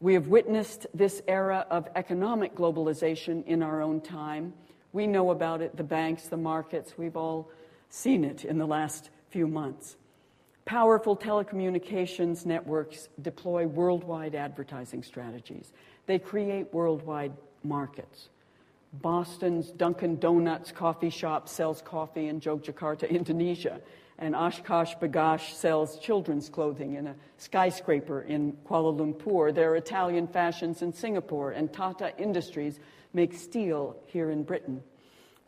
We have witnessed this era of economic globalization in our own time. We know about it, the banks, the markets, we've all seen it in the last few months. Powerful telecommunications networks deploy worldwide advertising strategies. They create worldwide markets. Boston's Dunkin' Donuts coffee shop sells coffee in Yogyakarta, Indonesia, and OshKosh B'gosh sells children's clothing in a skyscraper in Kuala Lumpur. There are Italian fashions in Singapore, and Tata Industries makes steel here in Britain.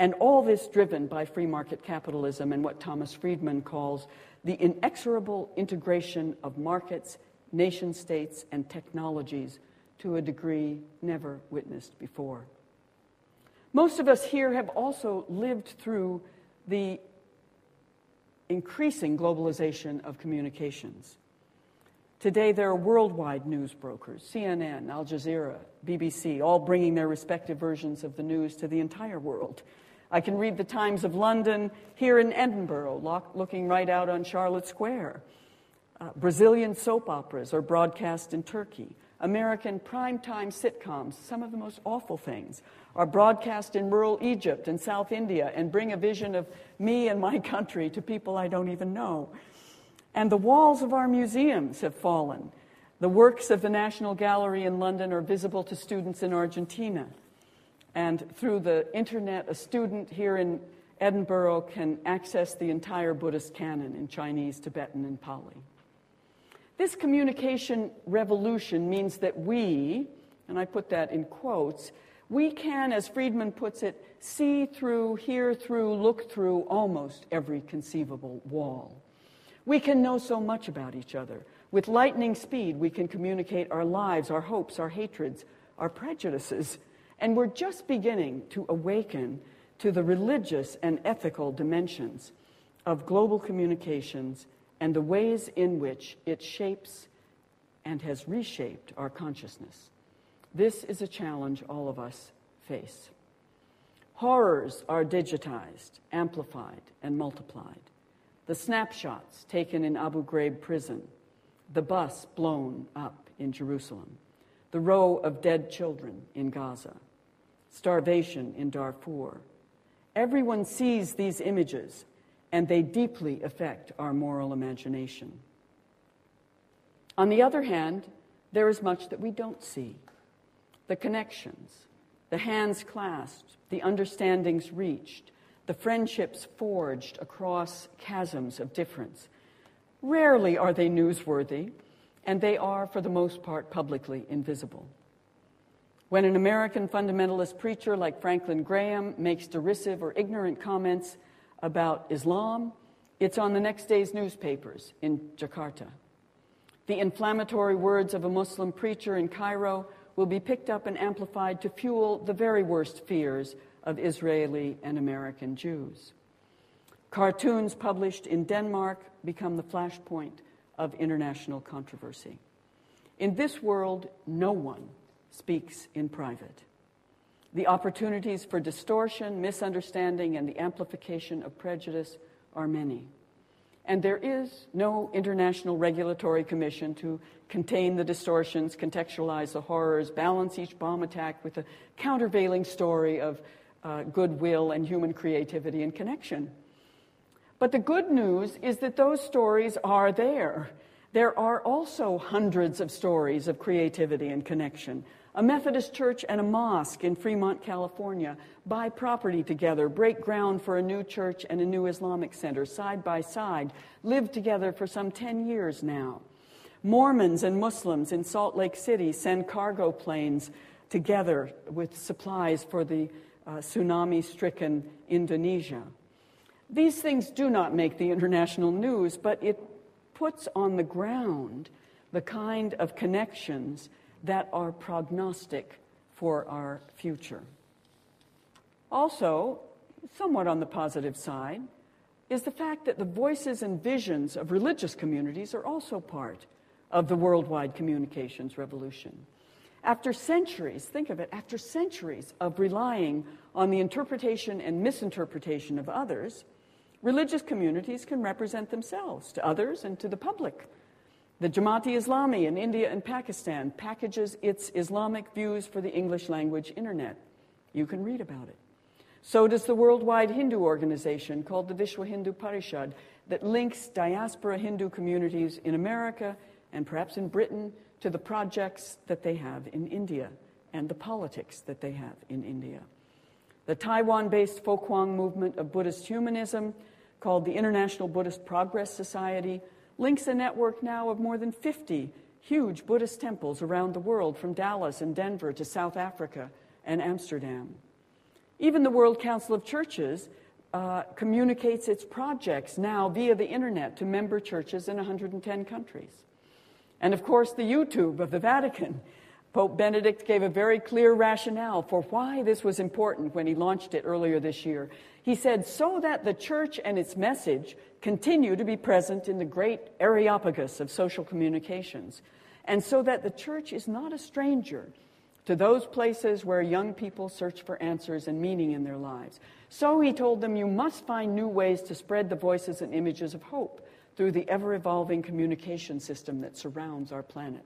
And all this driven by free market capitalism and what Thomas Friedman calls the inexorable integration of markets, nation states, and technologies to a degree never witnessed before. Most of us here have also lived through the increasing globalization of communications. Today, there are worldwide news brokers CNN, Al Jazeera, BBC, all bringing their respective versions of the news to the entire world. I can read the Times of London here in Edinburgh, looking right out on Charlotte Square. Uh, Brazilian soap operas are broadcast in Turkey. American primetime sitcoms, some of the most awful things, are broadcast in rural Egypt and South India and bring a vision of me and my country to people I don't even know. And the walls of our museums have fallen. The works of the National Gallery in London are visible to students in Argentina. And through the internet, a student here in Edinburgh can access the entire Buddhist canon in Chinese, Tibetan, and Pali. This communication revolution means that we, and I put that in quotes, we can, as Friedman puts it, see through, hear through, look through almost every conceivable wall. We can know so much about each other. With lightning speed, we can communicate our lives, our hopes, our hatreds, our prejudices. And we're just beginning to awaken to the religious and ethical dimensions of global communications and the ways in which it shapes and has reshaped our consciousness. This is a challenge all of us face. Horrors are digitized, amplified, and multiplied the snapshots taken in Abu Ghraib prison, the bus blown up in Jerusalem, the row of dead children in Gaza, starvation in Darfur. Everyone sees these images and they deeply affect our moral imagination. On the other hand, there is much that we don't see the connections, the hands clasped, the understandings reached, the friendships forged across chasms of difference. Rarely are they newsworthy, and they are, for the most part, publicly invisible. When an American fundamentalist preacher like Franklin Graham makes derisive or ignorant comments about Islam, it's on the next day's newspapers in Jakarta. The inflammatory words of a Muslim preacher in Cairo will be picked up and amplified to fuel the very worst fears of Israeli and American Jews. Cartoons published in Denmark become the flashpoint of international controversy. In this world, no one speaks in private. The opportunities for distortion, misunderstanding, and the amplification of prejudice are many. And there is no international regulatory commission to contain the distortions, contextualize the horrors, balance each bomb attack with a countervailing story of uh, goodwill and human creativity and connection. But the good news is that those stories are there. There are also hundreds of stories of creativity and connection. A Methodist church and a mosque in Fremont, California buy property together, break ground for a new church and a new Islamic center side by side, live together for some 10 years now. Mormons and Muslims in Salt Lake City send cargo planes together with supplies for the uh, tsunami stricken Indonesia. These things do not make the international news, but it puts on the ground the kind of connections that are prognostic for our future. Also, somewhat on the positive side, is the fact that the voices and visions of religious communities are also part of the worldwide communications revolution. After centuries, think of it, after centuries of relying on the interpretation and misinterpretation of others, religious communities can represent themselves to others and to the public. The Jamaat-e-Islami in India and Pakistan packages its Islamic views for the English language internet. You can read about it. So does the worldwide Hindu organization called the Vishwa Hindu Parishad that links diaspora Hindu communities in America and perhaps in Britain to the projects that they have in India and the politics that they have in India. The Taiwan based Fo Guang movement of Buddhist humanism, called the International Buddhist Progress Society, links a network now of more than 50 huge Buddhist temples around the world, from Dallas and Denver to South Africa and Amsterdam. Even the World Council of Churches uh, communicates its projects now via the internet to member churches in 110 countries. And of course, the YouTube of the Vatican Pope Benedict gave a very clear rationale for why this was important when he launched it earlier this year. He said, so that the church and its message continue to be present in the great areopagus of social communications, and so that the church is not a stranger to those places where young people search for answers and meaning in their lives. So he told them, you must find new ways to spread the voices and images of hope through the ever evolving communication system that surrounds our planet.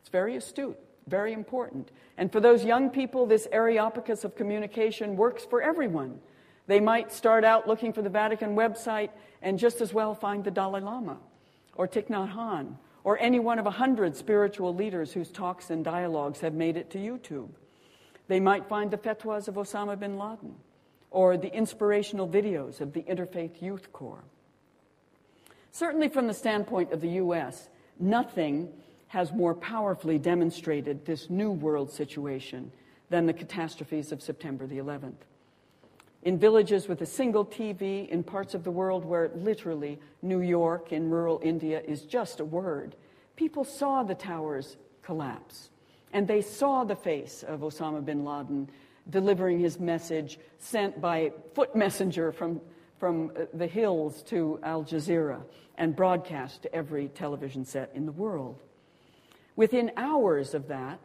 It's very astute, very important. And for those young people, this areopagus of communication works for everyone. They might start out looking for the Vatican website and just as well find the Dalai Lama or Thich Nhat Hanh or any one of a hundred spiritual leaders whose talks and dialogues have made it to YouTube. They might find the fatwas of Osama bin Laden or the inspirational videos of the Interfaith Youth Corps. Certainly, from the standpoint of the U.S., nothing has more powerfully demonstrated this new world situation than the catastrophes of September the 11th. In villages with a single TV, in parts of the world where literally New York in rural India is just a word, people saw the towers collapse. And they saw the face of Osama bin Laden delivering his message sent by foot messenger from, from uh, the hills to Al Jazeera and broadcast to every television set in the world. Within hours of that,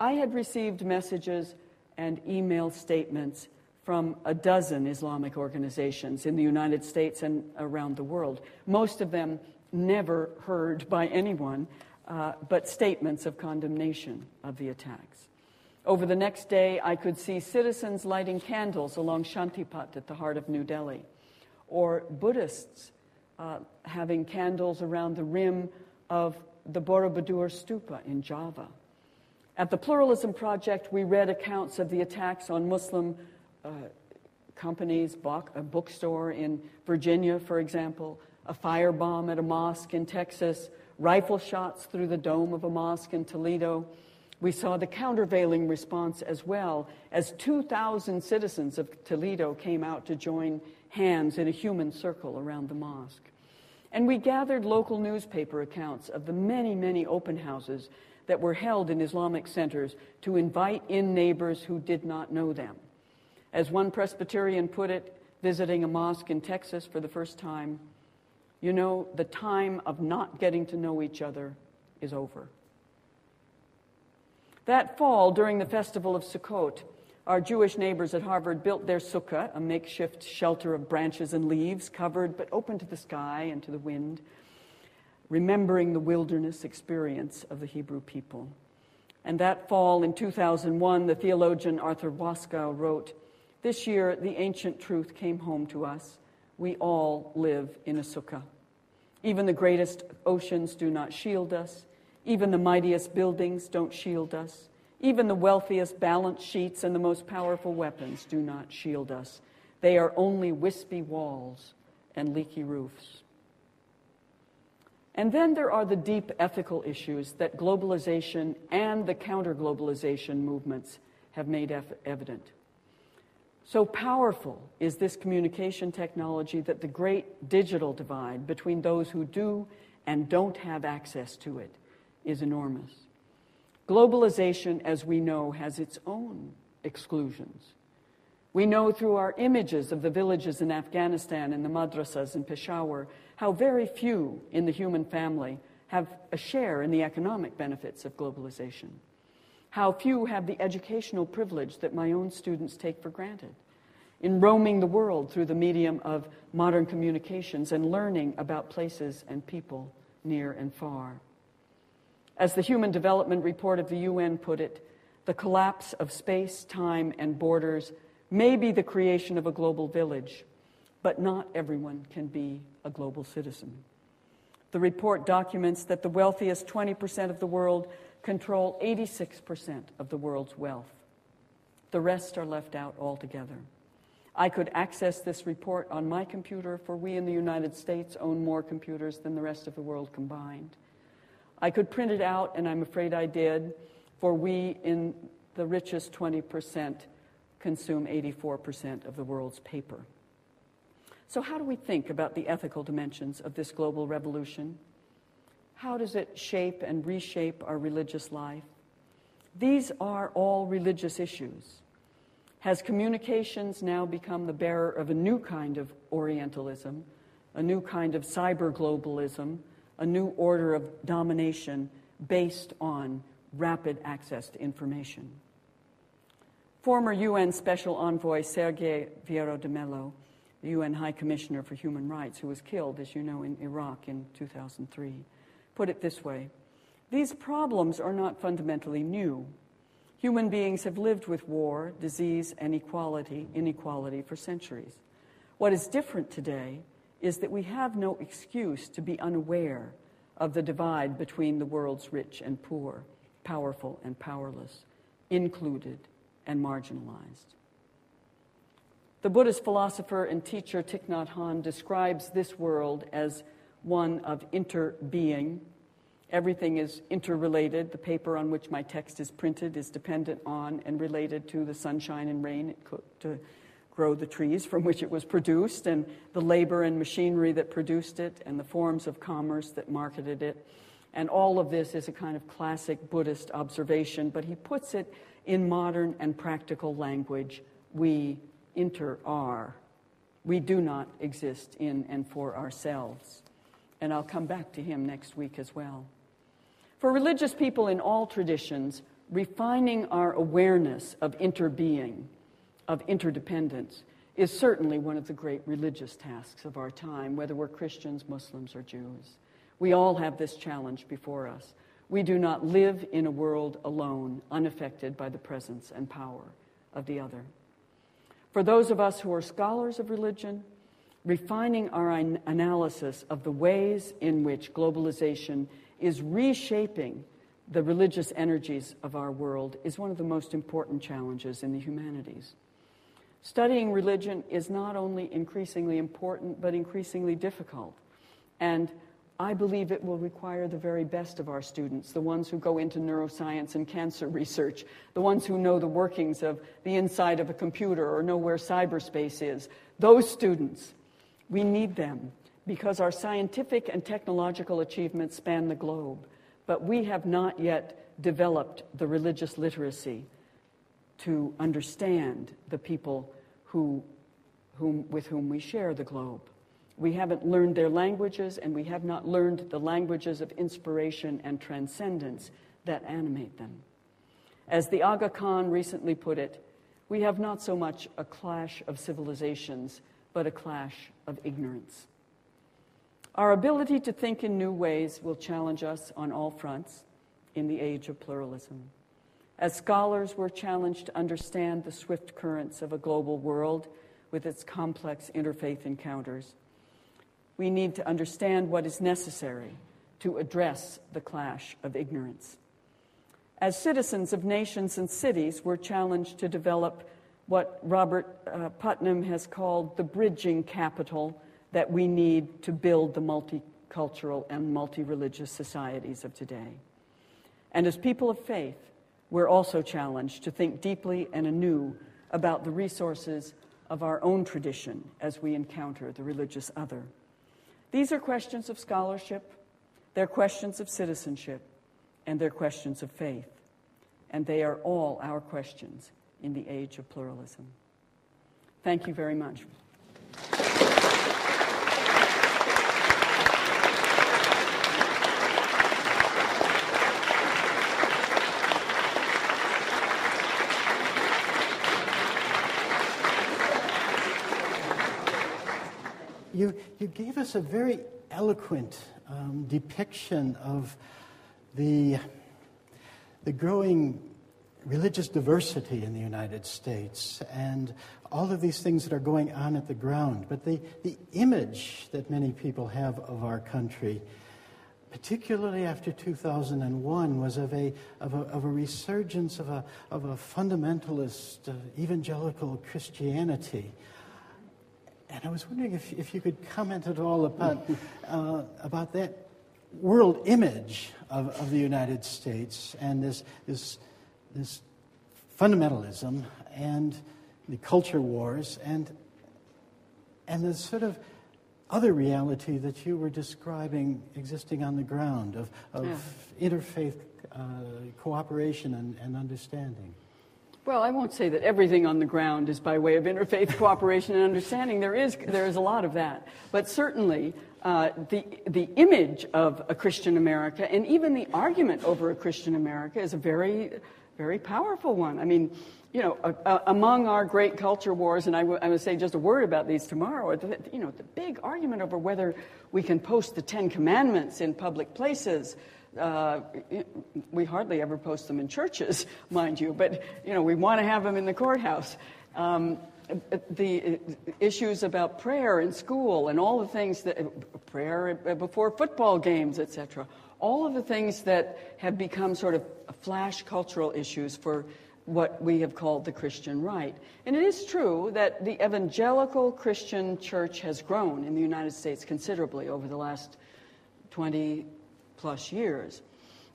I had received messages and email statements from a dozen Islamic organizations in the United States and around the world. Most of them never heard by anyone, uh, but statements of condemnation of the attacks. Over the next day, I could see citizens lighting candles along Shantipath at the heart of New Delhi, or Buddhists uh, having candles around the rim of the Borobudur Stupa in Java. At the Pluralism Project, we read accounts of the attacks on Muslim Uh, companies, a bookstore in Virginia, for example, a firebomb at a mosque in Texas, rifle shots through the dome of a mosque in Toledo. We saw the countervailing response as well as 2,000 citizens of Toledo came out to join hands in a human circle around the mosque. And we gathered local newspaper accounts of the many, many open houses that were held in Islamic centers to invite in neighbors who did not know them. As one Presbyterian put it, visiting a mosque in Texas for the first time, you know, the time of not getting to know each other is over. That fall, during the festival of Sukkot, our Jewish neighbors at Harvard built their sukkah, a makeshift shelter of branches and leaves, covered but open to the sky and to the wind, remembering the wilderness experience of the Hebrew people. And that fall in 2001, the theologian Arthur Waskow wrote, This year the ancient truth came home to us. We all live in a sukkah. Even the greatest oceans do not shield us. Even the mightiest buildings don't shield us. Even the wealthiest balance sheets and the most powerful weapons do not shield us. They are only wispy walls and leaky roofs. And then there are the deep ethical issues that globalization and the counter globalization movements have made evident. So powerful is this communication technology that the great digital divide between those who do and don't have access to it is enormous. Globalization, as we know, has its own exclusions. We know through our images of the villages in Afghanistan and the madrasas in Peshawar how very few in the human family have a share in the economic benefits of globalization. How few have the educational privilege that my own students take for granted in roaming the world through the medium of modern communications and learning about places and people near and far. As the Human Development Report of the UN put it, the collapse of space, time, and borders may be the creation of a global village, but not everyone can be a global citizen. The report documents that the wealthiest 20% of the world control 86% of the world's wealth. The rest are left out altogether. I could access this report on my computer, for we in the United States own more computers than the rest of the world combined. I could print it out, and I'm afraid I did, for we in the richest 20% consume 84% of the world's paper. So, how do we think about the ethical dimensions of this global revolution? How does it shape and reshape our religious life? These are all religious issues. Has communications now become the bearer of a new kind of Orientalism, a new kind of cyber globalism, a new order of domination based on rapid access to information? Former UN Special Envoy Sergio Vieira de Mello, the UN High Commissioner for Human Rights, who was killed, as you know, in Iraq in 2003, put it this way These problems are not fundamentally new. Human beings have lived with war, disease, and equality, inequality for centuries. What is different today is that we have no excuse to be unaware of the divide between the world's rich and poor, powerful and powerless, included and marginalized. The Buddhist philosopher and teacher Thich Nhat Hanh describes this world as one of interbeing. Everything is interrelated. The paper on which my text is printed is dependent on and related to the sunshine and rain to grow the trees from which it was produced, and the labor and machinery that produced it, and the forms of commerce that marketed it. And all of this is a kind of classic Buddhist observation, but he puts it in modern and practical language. We inter are. We do not exist in and for ourselves. And I'll come back to him next week as well. For religious people in all traditions, refining our awareness of interbeing, of interdependence, is certainly one of the great religious tasks of our time, whether we're Christians, Muslims, or Jews. We all have this challenge before us. We do not live in a world alone, unaffected by the presence and power of the other. For those of us who are scholars of religion, refining our analysis of the ways in which globalization is reshaping the religious energies of our world is one of the most important challenges in the humanities. Studying religion is not only increasingly important, but increasingly difficult. And I believe it will require the very best of our students, the ones who go into neuroscience and cancer research, the ones who know the workings of the inside of a computer or know where cyberspace is. Those students, we need them because our scientific and technological achievements span the globe, but we have not yet developed the religious literacy to understand the people who, whom, with whom we share the globe. We haven't learned their languages, and we have not learned the languages of inspiration and transcendence that animate them. As the Aga Khan recently put it, we have not so much a clash of civilizations, but a clash of ignorance. Our ability to think in new ways will challenge us on all fronts in the age of pluralism. As scholars, we're challenged to understand the swift currents of a global world with its complex interfaith encounters we need to understand what is necessary to address the clash of ignorance. As citizens of nations and cities, we're challenged to develop what Robert uh, Putnam has called the bridging capital that we need to build the multicultural and multi religious societies of today. And as people of faith, we're also challenged to think deeply and anew about the resources of our own tradition as we encounter the religious other. These are questions of scholarship, they're questions of citizenship, and they're questions of faith. And they are all our questions in the age of pluralism. Thank you very much. You, you gave us a very eloquent um, depiction of the, the growing religious diversity in the United States and all of these things that are going on at the ground. But the, the image that many people have of our country, particularly after 2001, was of a, of a, of a resurgence of a, of a fundamentalist uh, evangelical Christianity. And I was wondering if, if you could comment at all about, uh, about that world image of, of the United States and this, this, this fundamentalism and the culture wars and, and the sort of other reality that you were describing existing on the ground of, of yeah. interfaith uh, cooperation and, and understanding? Well, I won't say that everything on the ground is by way of interfaith cooperation and understanding. There is, there is a lot of that. But certainly, uh, the, the image of a Christian America and even the argument over a Christian America is a very, very powerful one. I mean, you know, uh, uh, among our great culture wars, and I, w- I would say just a word about these tomorrow, the, you know, the big argument over whether we can post the Ten Commandments in public places. Uh, we hardly ever post them in churches, mind you, but, you know, we want to have them in the courthouse. Um, the issues about prayer in school and all the things that prayer before football games, etc. All of the things that have become sort of flash cultural issues for what we have called the Christian right. And it is true that the evangelical Christian church has grown in the United States considerably over the last 20 plus years.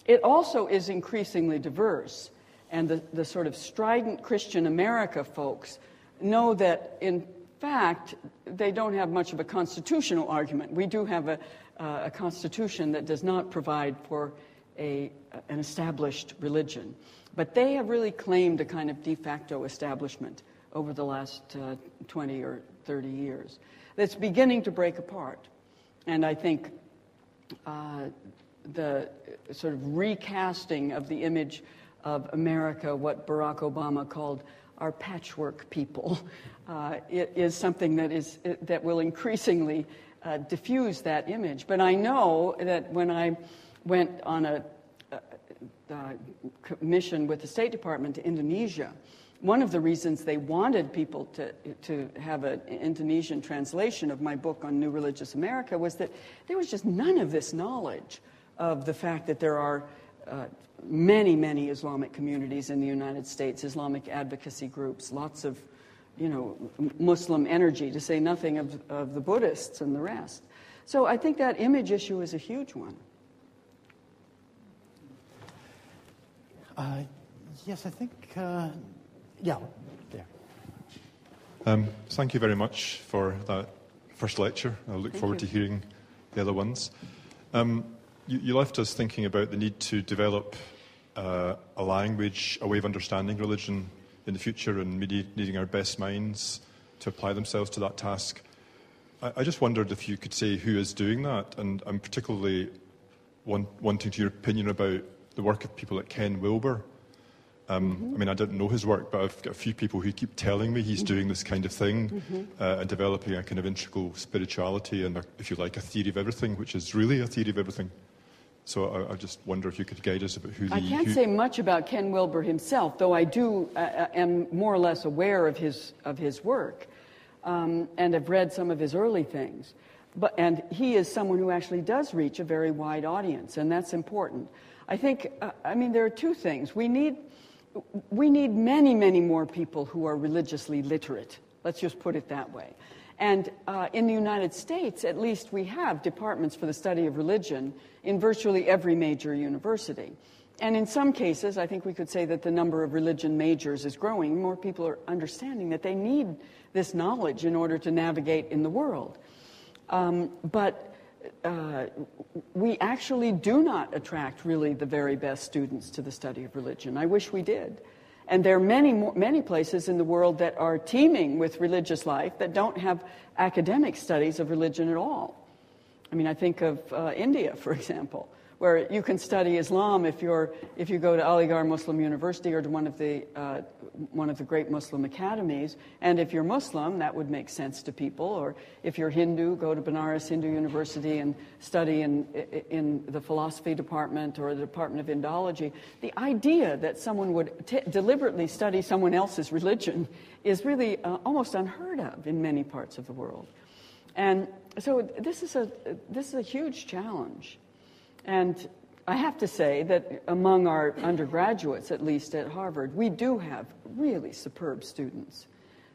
It also is increasingly diverse, and the, the sort of strident Christian America folks know that, in fact, they don't have much of a constitutional argument. We do have a, uh, a constitution that does not provide for a, an established religion. But they have really claimed a kind of de facto establishment over the last uh, 20 or 30 years that's beginning to break apart. And I think uh, the sort of recasting of the image of America, what Barack Obama called our patchwork people, uh, is something that, is, that will increasingly uh, diffuse that image. But I know that when I went on a uh, mission with the State Department to Indonesia. One of the reasons they wanted people to, to have an Indonesian translation of my book on New Religious America was that there was just none of this knowledge of the fact that there are uh, many, many Islamic communities in the United States, Islamic advocacy groups, lots of you know, Muslim energy, to say nothing of, of the Buddhists and the rest. So I think that image issue is a huge one. Uh, yes, I think, uh, yeah, there. Um, thank you very much for that first lecture. I look thank forward you. to hearing the other ones. Um, you, you, left us thinking about the need to develop uh, a language, a way of understanding religion in the future, and needing our best minds to apply themselves to that task. I, I just wondered if you could say who is doing that, and I'm particularly want, wanting to your opinion about the work of people like Ken Wilber. Um, mm-hmm. I mean, I didn't know his work, but I've got a few people who keep telling me he's mm-hmm. doing this kind of thing mm-hmm. uh, and developing a kind of integral spirituality and, a, if you like, a theory of everything, which is really a theory of everything. So I, I just wonder if you could guide us about who the. I can't who, say much about Ken Wilber himself, though I do uh, uh, am more or less aware of his of his work, um, and have read some of his early things. But and he is someone who actually does reach a very wide audience, and that's important. I think, uh, I mean, there are two things. We need, we need many, many more people who are religiously literate. Let's just put it that way. And uh, in the United States, at least, we have departments for the study of religion in virtually every major university. And in some cases, I think we could say that the number of religion majors is growing. More people are understanding that they need this knowledge in order to navigate in the world. Um, but uh, we actually do not attract really the very best students to the study of religion. I wish we did. And there are many, many places in the world that are teeming with religious life that don't have academic studies of religion at all. I mean, I think of uh, India, for example where you can study Islam if, you're, if you go to Aligarh Muslim University or to one of, the, uh, one of the great Muslim academies. And if you're Muslim, that would make sense to people. Or if you're Hindu, go to Banaras Hindu University and study in, in the philosophy department or the Department of Indology. The idea that someone would t- deliberately study someone else's religion is really uh, almost unheard of in many parts of the world. And so this is a, this is a huge challenge. And I have to say that among our undergraduates, at least at Harvard, we do have really superb students.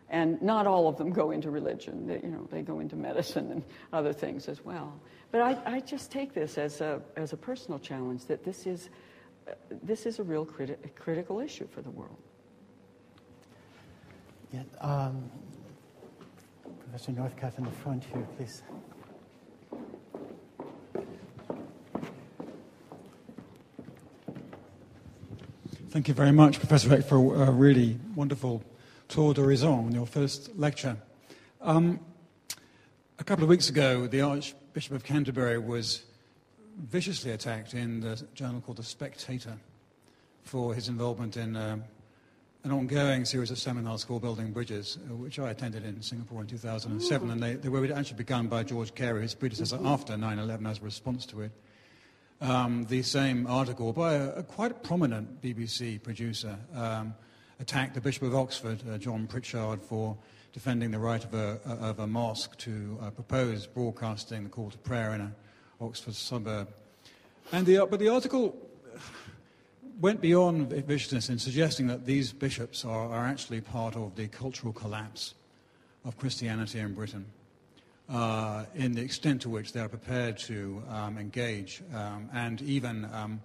And not all of them go into religion. They, you know, they go into medicine and other things as well. But I, I just take this as a, as a personal challenge that this is, uh, this is a real criti- critical issue for the world. Yeah, um, Professor Northcott in the front here, please. Thank you very much, Professor Eck, for a really wonderful tour d'horizon your first lecture. Um, a couple of weeks ago, the Archbishop of Canterbury was viciously attacked in the journal called The Spectator for his involvement in uh, an ongoing series of seminars called Building Bridges, uh, which I attended in Singapore in 2007. Ooh. And they, they, were actually begun by George Carey, his predecessor, after 9 11 as a response to it. Um, the same article by a, a quite prominent BBC producer um, attacked the Bishop of Oxford, uh, John Pritchard, for defending the right of a, of a mosque to uh, propose broadcasting the call to prayer in an Oxford suburb. And the, but the article went beyond viciousness in suggesting that these bishops are, are actually part of the cultural collapse of Christianity in Britain. Uh, in the extent to which they are prepared to um, engage um, and even, um,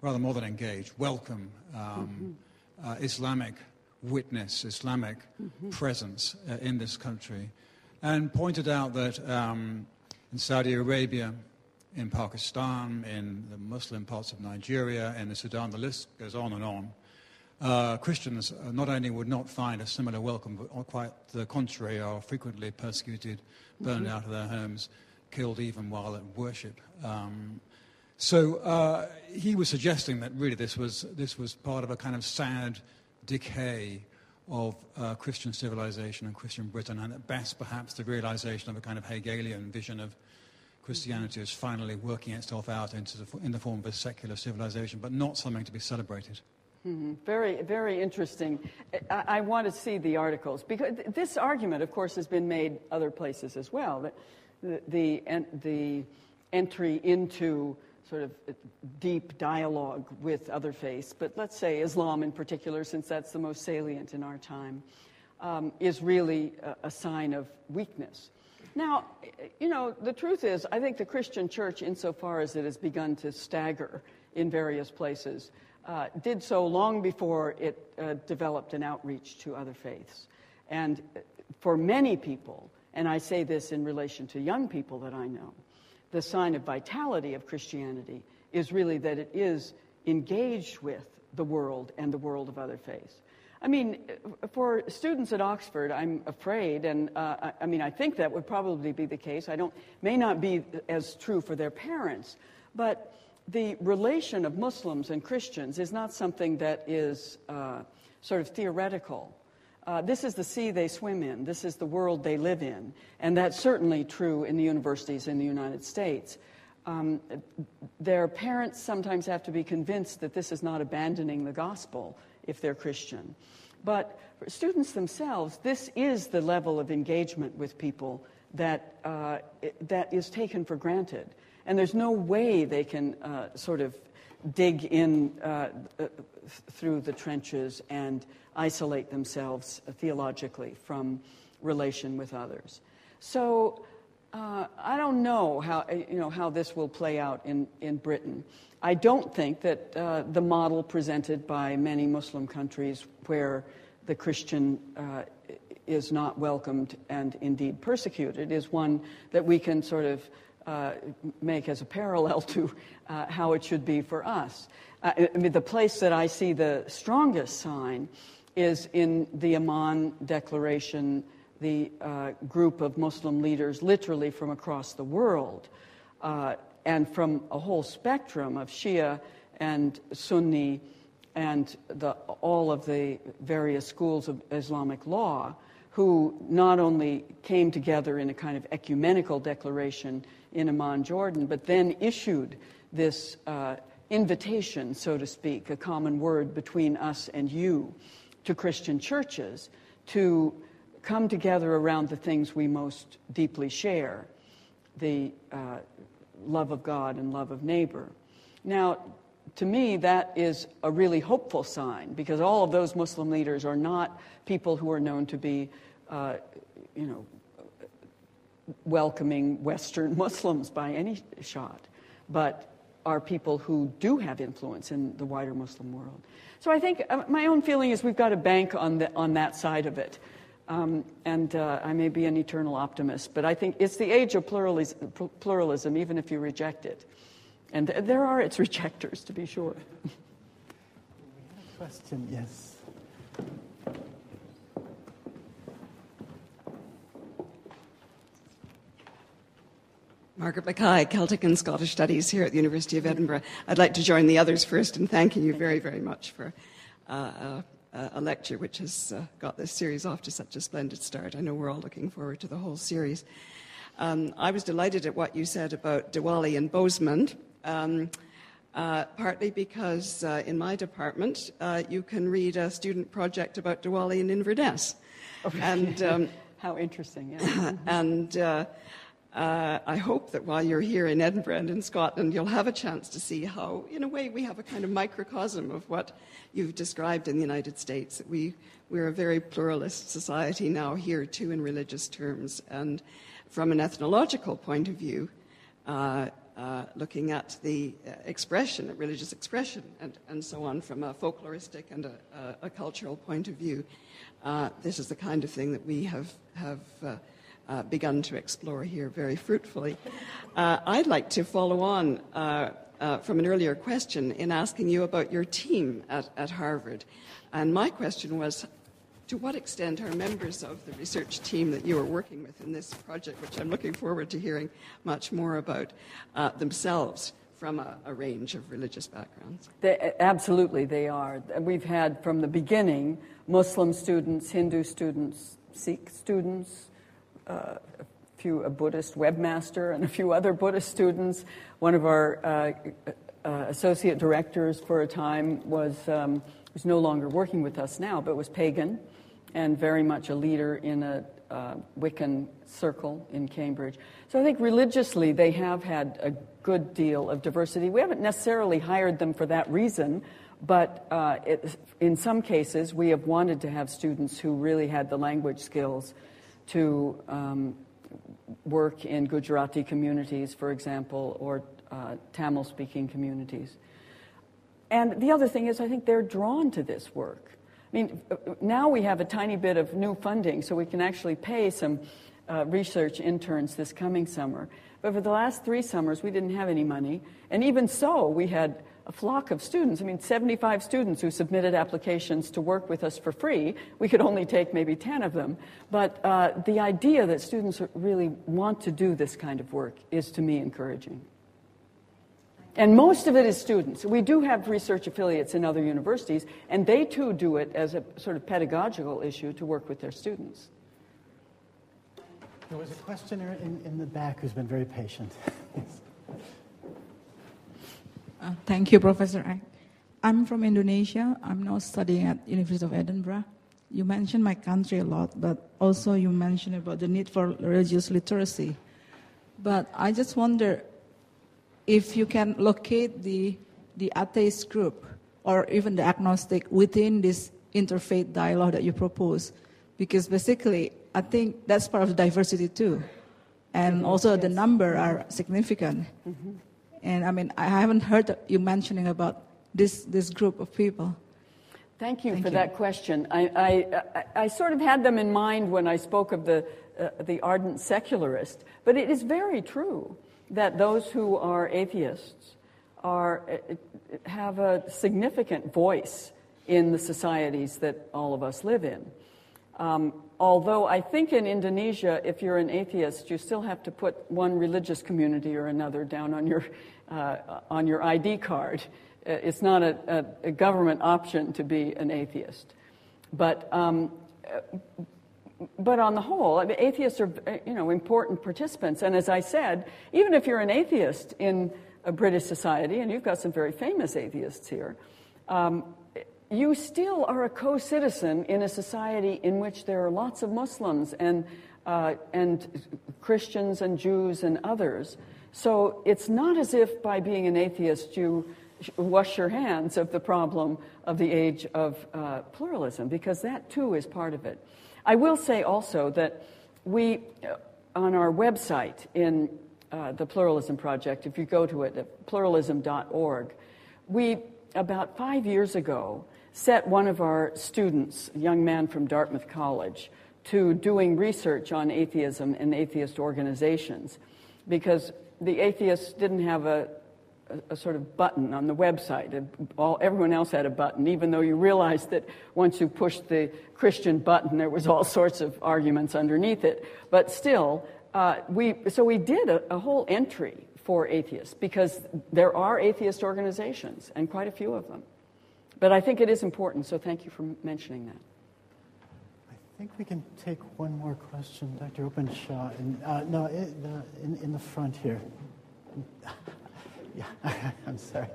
rather more than engage, welcome um, mm-hmm. uh, Islamic witness Islamic mm-hmm. presence uh, in this country, and pointed out that um, in Saudi Arabia, in Pakistan, in the Muslim parts of Nigeria, in the Sudan, the list goes on and on. Uh, Christians uh, not only would not find a similar welcome, but quite the contrary, are frequently persecuted, burned mm-hmm. out of their homes, killed even while at worship. Um, so uh, he was suggesting that really this was, this was part of a kind of sad decay of uh, Christian civilization and Christian Britain, and at best, perhaps, the realization of a kind of Hegelian vision of Christianity as finally working itself out into the, in the form of a secular civilization, but not something to be celebrated. Mm-hmm. Very, very interesting. I, I, want to see the articles because this argument, of course, has been made other places as well. That the, the, the entry into sort of deep dialogue with other faiths, but let's say Islam in particular, since that's the most salient in our time, um, is really a, a, sign of weakness. Now, you know, the truth is, I think the Christian church, insofar as it has begun to stagger in various places, uh, did so long before it uh, developed an outreach to other faiths. And for many people, and I say this in relation to young people that I know, the sign of vitality of Christianity is really that it is engaged with the world and the world of other faiths. I mean, for students at Oxford, I'm afraid, and uh, I mean, I think that would probably be the case. I don't, may not be as true for their parents, but the relation of Muslims and Christians is not something that is uh, sort of theoretical. Uh, this is the sea they swim in. This is the world they live in. And that's certainly true in the universities in the United States. Um, their parents sometimes have to be convinced that this is not abandoning the gospel if they're Christian. But for students themselves, this is the level of engagement with people that, uh, that is taken for granted. And there's no way they can uh, sort of dig in uh, uh through the trenches and isolate themselves theologically from relation with others. So uh, I don't know how, you know how this will play out in, in Britain. I don't think that uh, the model presented by many Muslim countries where the Christian uh, is not welcomed and indeed persecuted is one that we can sort of uh, make as a parallel to uh, how it should be for us. Uh, I mean, the place that I see the strongest sign is in the Amman Declaration, the uh, group of Muslim leaders, literally from across the world, uh, and from a whole spectrum of Shia and Sunni and the, all of the various schools of Islamic law, who not only came together in a kind of ecumenical declaration in Amman, Jordan, but then issued this uh, invitation, so to speak, a common word between us and you to Christian churches to come together around the things we most deeply share the uh, love of God and love of neighbor. Now, to me, that is a really hopeful sign because all of those Muslim leaders are not people who are known to be, uh, you know, welcoming Western Muslims by any shot, but are people who do have influence in the wider Muslim world. So I think uh, my own feeling is we've got to bank on, the, on that side of it. Um, and uh, I may be an eternal optimist, but I think it's the age of pluralism, pluralism even if you reject it. And th- there are its rejectors, to be sure. question, yes. Margaret Mackay, Celtic and Scottish Studies here at the University of Edinburgh. I'd like to join the others first in thanking you very, very much for uh, uh, a lecture which has uh, got this series off to such a splendid start. I know we're all looking forward to the whole series. Um, I was delighted at what you said about Diwali and Bosemond, um, uh, partly because uh, in my department uh, you can read a student project about Diwali in Inverness. and um, how interesting, yeah. and uh, I hope that while you're here in Edinburgh and in Scotland, you'll have a chance to see how, in a way, we have a kind of microcosm of what you've described in the United States. We, we're a very pluralist society now here, too, in religious terms. And from an ethnological point of view, uh, uh, looking at the uh, expression, religious expression, and, and so on, from a folkloristic and a, a, a cultural point of view, uh, this is the kind of thing that we have, have uh, begun to explore here very fruitfully. Uh, I'd like to follow on uh, uh, from an earlier question in asking you about your team at, at Harvard. And my question was to what extent are members of the research team that you are working with in this project, which I'm looking forward to hearing much more about, uh, themselves from a, a, range of religious backgrounds? They, absolutely, they are. We've had from the beginning Muslim students, Hindu students, Sikh students, a few a Buddhist webmaster and a few other Buddhist students. One of our uh, uh, associate directors for a time was um, was no longer working with us now, but was pagan and very much a leader in a uh, Wiccan circle in Cambridge. So I think religiously they have had a good deal of diversity. We haven't necessarily hired them for that reason, but uh, it, in some cases we have wanted to have students who really had the language skills to um, work in Gujarati communities, for example, or uh, Tamil speaking communities. And the other thing is, I think they're drawn to this work. I mean, now we have a tiny bit of new funding, so we can actually pay some uh, research interns this coming summer. But for the last three summers, we didn't have any money. And even so, we had a flock of students. I mean, 75 students who submitted applications to work with us for free. We could only take maybe 10 of them. But uh, the idea that students really want to do this kind of work is, to me, encouraging. And most of it is students. We do have research affiliates in other universities, and they too do it as a sort of pedagogical issue to work with their students. There was a questioner in, in the back who's been very patient. Uh, thank you, Professor. I'm from Indonesia. I'm now studying at University of Edinburgh. You mentioned my country a lot, but also you mentioned about the need for religious literacy. But I just wonder if you can locate the, the atheist group or even the agnostic within this interfaith dialogue that you propose. Because basically, I think that's part of diversity too. And also the number are significant. Mm-hmm. And I mean, I haven't heard you mentioning about this, this group of people. Thank you Thank for you. that question. I, I, I, sort of had them in mind when I spoke of the, uh, the ardent secularist, but it is very true that those who are atheists are, uh, have a significant voice in the societies that all of us live in. Um, although I think in Indonesia, if you're an atheist, you still have to put one religious community or another down on your, uh, on your ID card. Uh, it's not a, a, government option to be an atheist. But, um, uh, but on the whole, I mean, atheists are you know, important participants. And as I said, even if you're an atheist in a British society, and you've got some very famous atheists here, um, you still are a co citizen in a society in which there are lots of Muslims and, uh, and Christians and Jews and others. So it's not as if by being an atheist you wash your hands of the problem of the age of uh, pluralism, because that too is part of it. I will say also that we, uh, on our website in uh, the Pluralism Project, if you go to it, pluralism.org, we, about five years ago, set one of our students, a young man from Dartmouth College, to doing research on atheism and atheist organizations because the atheists didn't have a, a, a, sort of button on the website. All, everyone else had a button, even though you realized that once you pushed the Christian button, there was all sorts of arguments underneath it. But still, uh, we, so we did a, a whole entry for atheists because there are atheist organizations, and quite a few of them. But I think it is important, so thank you for mentioning that. I think we can take one more question, Dr. Openshaw. And, uh, no, in, in, in the front here. yeah, I'm sorry.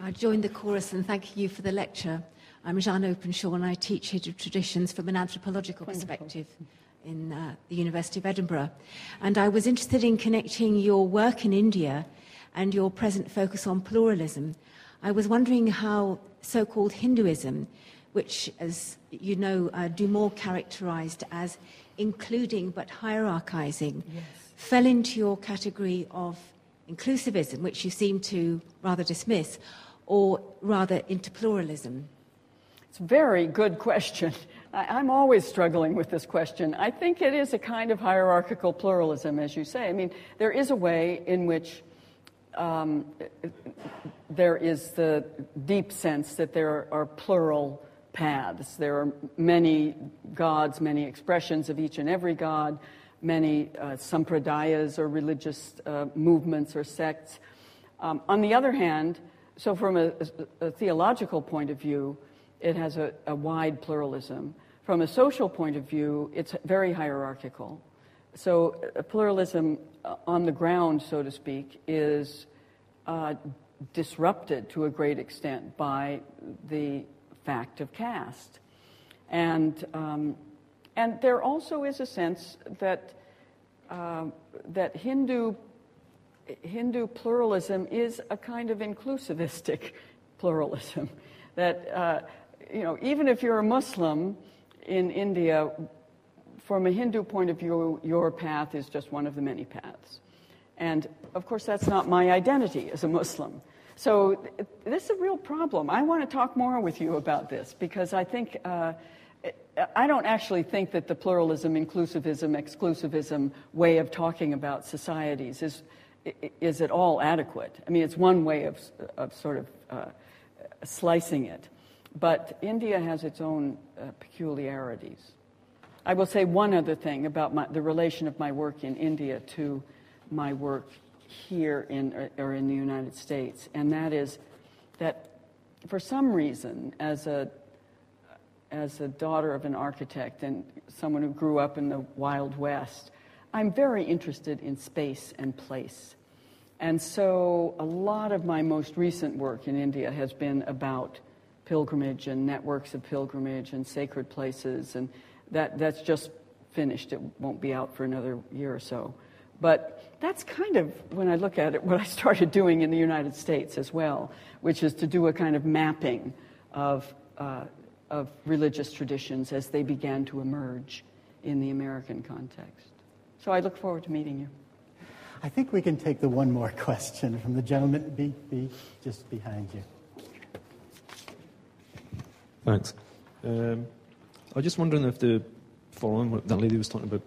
I joined the chorus and thank you for the lecture. I'm Jeanne Openshaw and I teach Hindu traditions from an anthropological Wonderful. perspective in uh, the University of Edinburgh. And I was interested in connecting your work in India and your present focus on pluralism. I was wondering how so called Hinduism, which, as you know, uh, Dumont characterized as including but hierarchizing, yes fell into your category of inclusivism, which you seem to rather dismiss, or rather into pluralism? It's a very good question. I, am always struggling with this question. I think it is a kind of hierarchical pluralism, as you say. I mean, there is a way in which um, there is the deep sense that there are plural paths. There are many gods, many expressions of each and every god many uh, sampradayas or religious uh, movements or sects. Um, on the other hand, so from a, a, theological point of view, it has a, a, wide pluralism. From a social point of view, it's very hierarchical. So, uh, pluralism uh, on the ground, so to speak, is uh, disrupted to a great extent by the fact of caste. And um, and there also is a sense that, uh, that Hindu, Hindu pluralism is a kind of inclusivistic pluralism. That, uh, you know, even if you're a Muslim in India, from a Hindu point of view, your path is just one of the many paths. And of course, that's not my identity as a Muslim. So this is a real problem. I want to talk more with you about this because I think uh, I don't actually think that the pluralism, inclusivism, exclusivism way of talking about societies is, is at all adequate. I mean, it's one way of, of sort of uh, slicing it. But India has its own uh, peculiarities. I will say one other thing about my, the relation of my work in India to my work here in, or in the United States, and that is that for some reason, as a as a daughter of an architect and someone who grew up in the Wild West, I'm very interested in space and place. And so a lot of my most recent work in India has been about pilgrimage and networks of pilgrimage and sacred places. And that, that's just finished. It won't be out for another year or so. But that's kind of, when I look at it, what I started doing in the United States as well, which is to do a kind of mapping of uh, of religious traditions as they began to emerge in the American context. So I look forward to meeting you. I think we can take the one more question from the gentleman be, be just behind you. Thanks. Um, I was just wondering if the following what that lady was talking about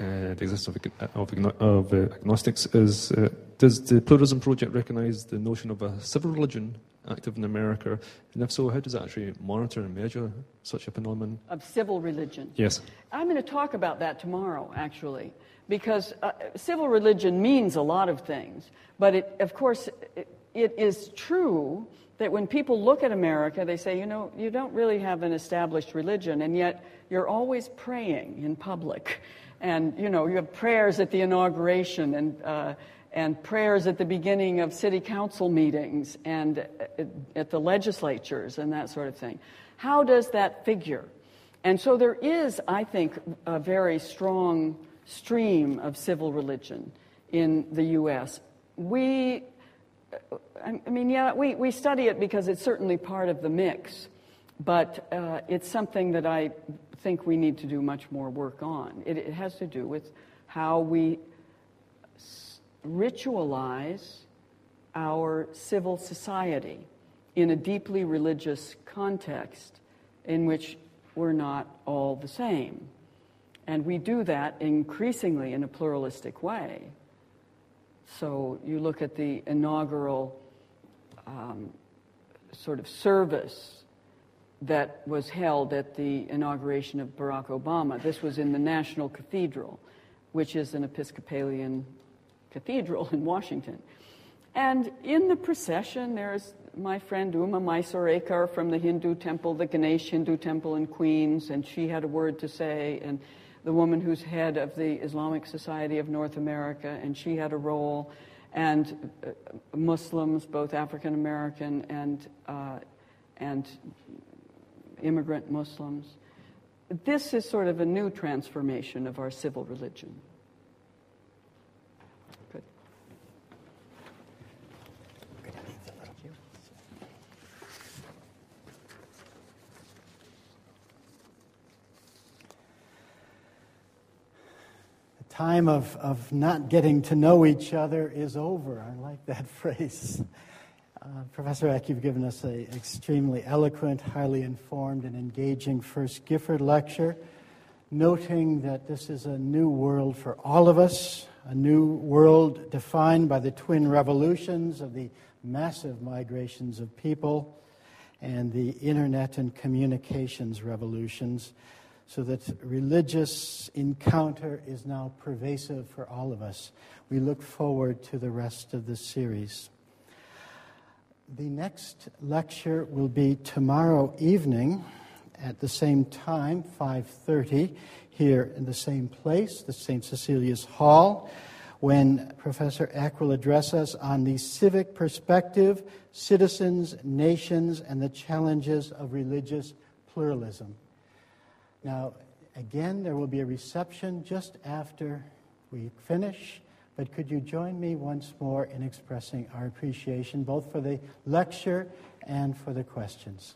uh, the existence of, of, of uh, agnostics is uh, does the pluralism project recognise the notion of a civil religion active in America? And if so, how does that actually monitor and measure such a phenomenon? Of civil religion? Yes. I'm going to talk about that tomorrow, actually, because uh, civil religion means a lot of things. But it, of course, it, it is true that when people look at America, they say, you know, you don't really have an established religion, and yet you're always praying in public. And, you know, you have prayers at the inauguration and uh, and prayers at the beginning of city council meetings and uh, at the legislatures and that sort of thing. How does that figure? And so there is, I think, a very strong stream of civil religion in the U.S. We, I mean, yeah, we, we study it because it's certainly part of the mix, but uh, it's something that I think we need to do much more work on. It, it has to do with how we ritualize our civil society in a deeply religious context in which we're not all the same. And we do that increasingly in a pluralistic way. So you look at the inaugural um, sort of service that was held at the inauguration of Barack Obama. This was in the National Cathedral, which is an Episcopalian cathedral in Washington. And in the procession, there's my friend Uma Mysore from the Hindu temple, the Ganesh Hindu temple in Queens, and she had a word to say. And the woman who's head of the Islamic Society of North America, and she had a role. And uh, Muslims, both African American and, uh, and immigrant Muslims. This is sort of a new transformation of our civil religion. Time of, of not getting to know each other is over. I like that phrase. Uh, Professor Eck, you've given us an extremely eloquent, highly informed, and engaging first Gifford lecture, noting that this is a new world for all of us, a new world defined by the twin revolutions of the massive migrations of people and the internet and communications revolutions so that religious encounter is now pervasive for all of us. We look forward to the rest of the series. The next lecture will be tomorrow evening at the same time, 5:30, here in the same place, the St. Cecilia's Hall, when Professor Eck will address us on the civic perspective, citizens, nations, and the challenges of religious pluralism. Now, again, there will be a reception just after we finish, but could you join me once more in expressing our appreciation both for the lecture and for the questions?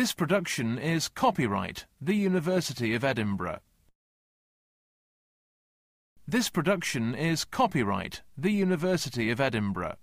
This production is copyright The University of Edinburgh. This production is copyright The University of Edinburgh.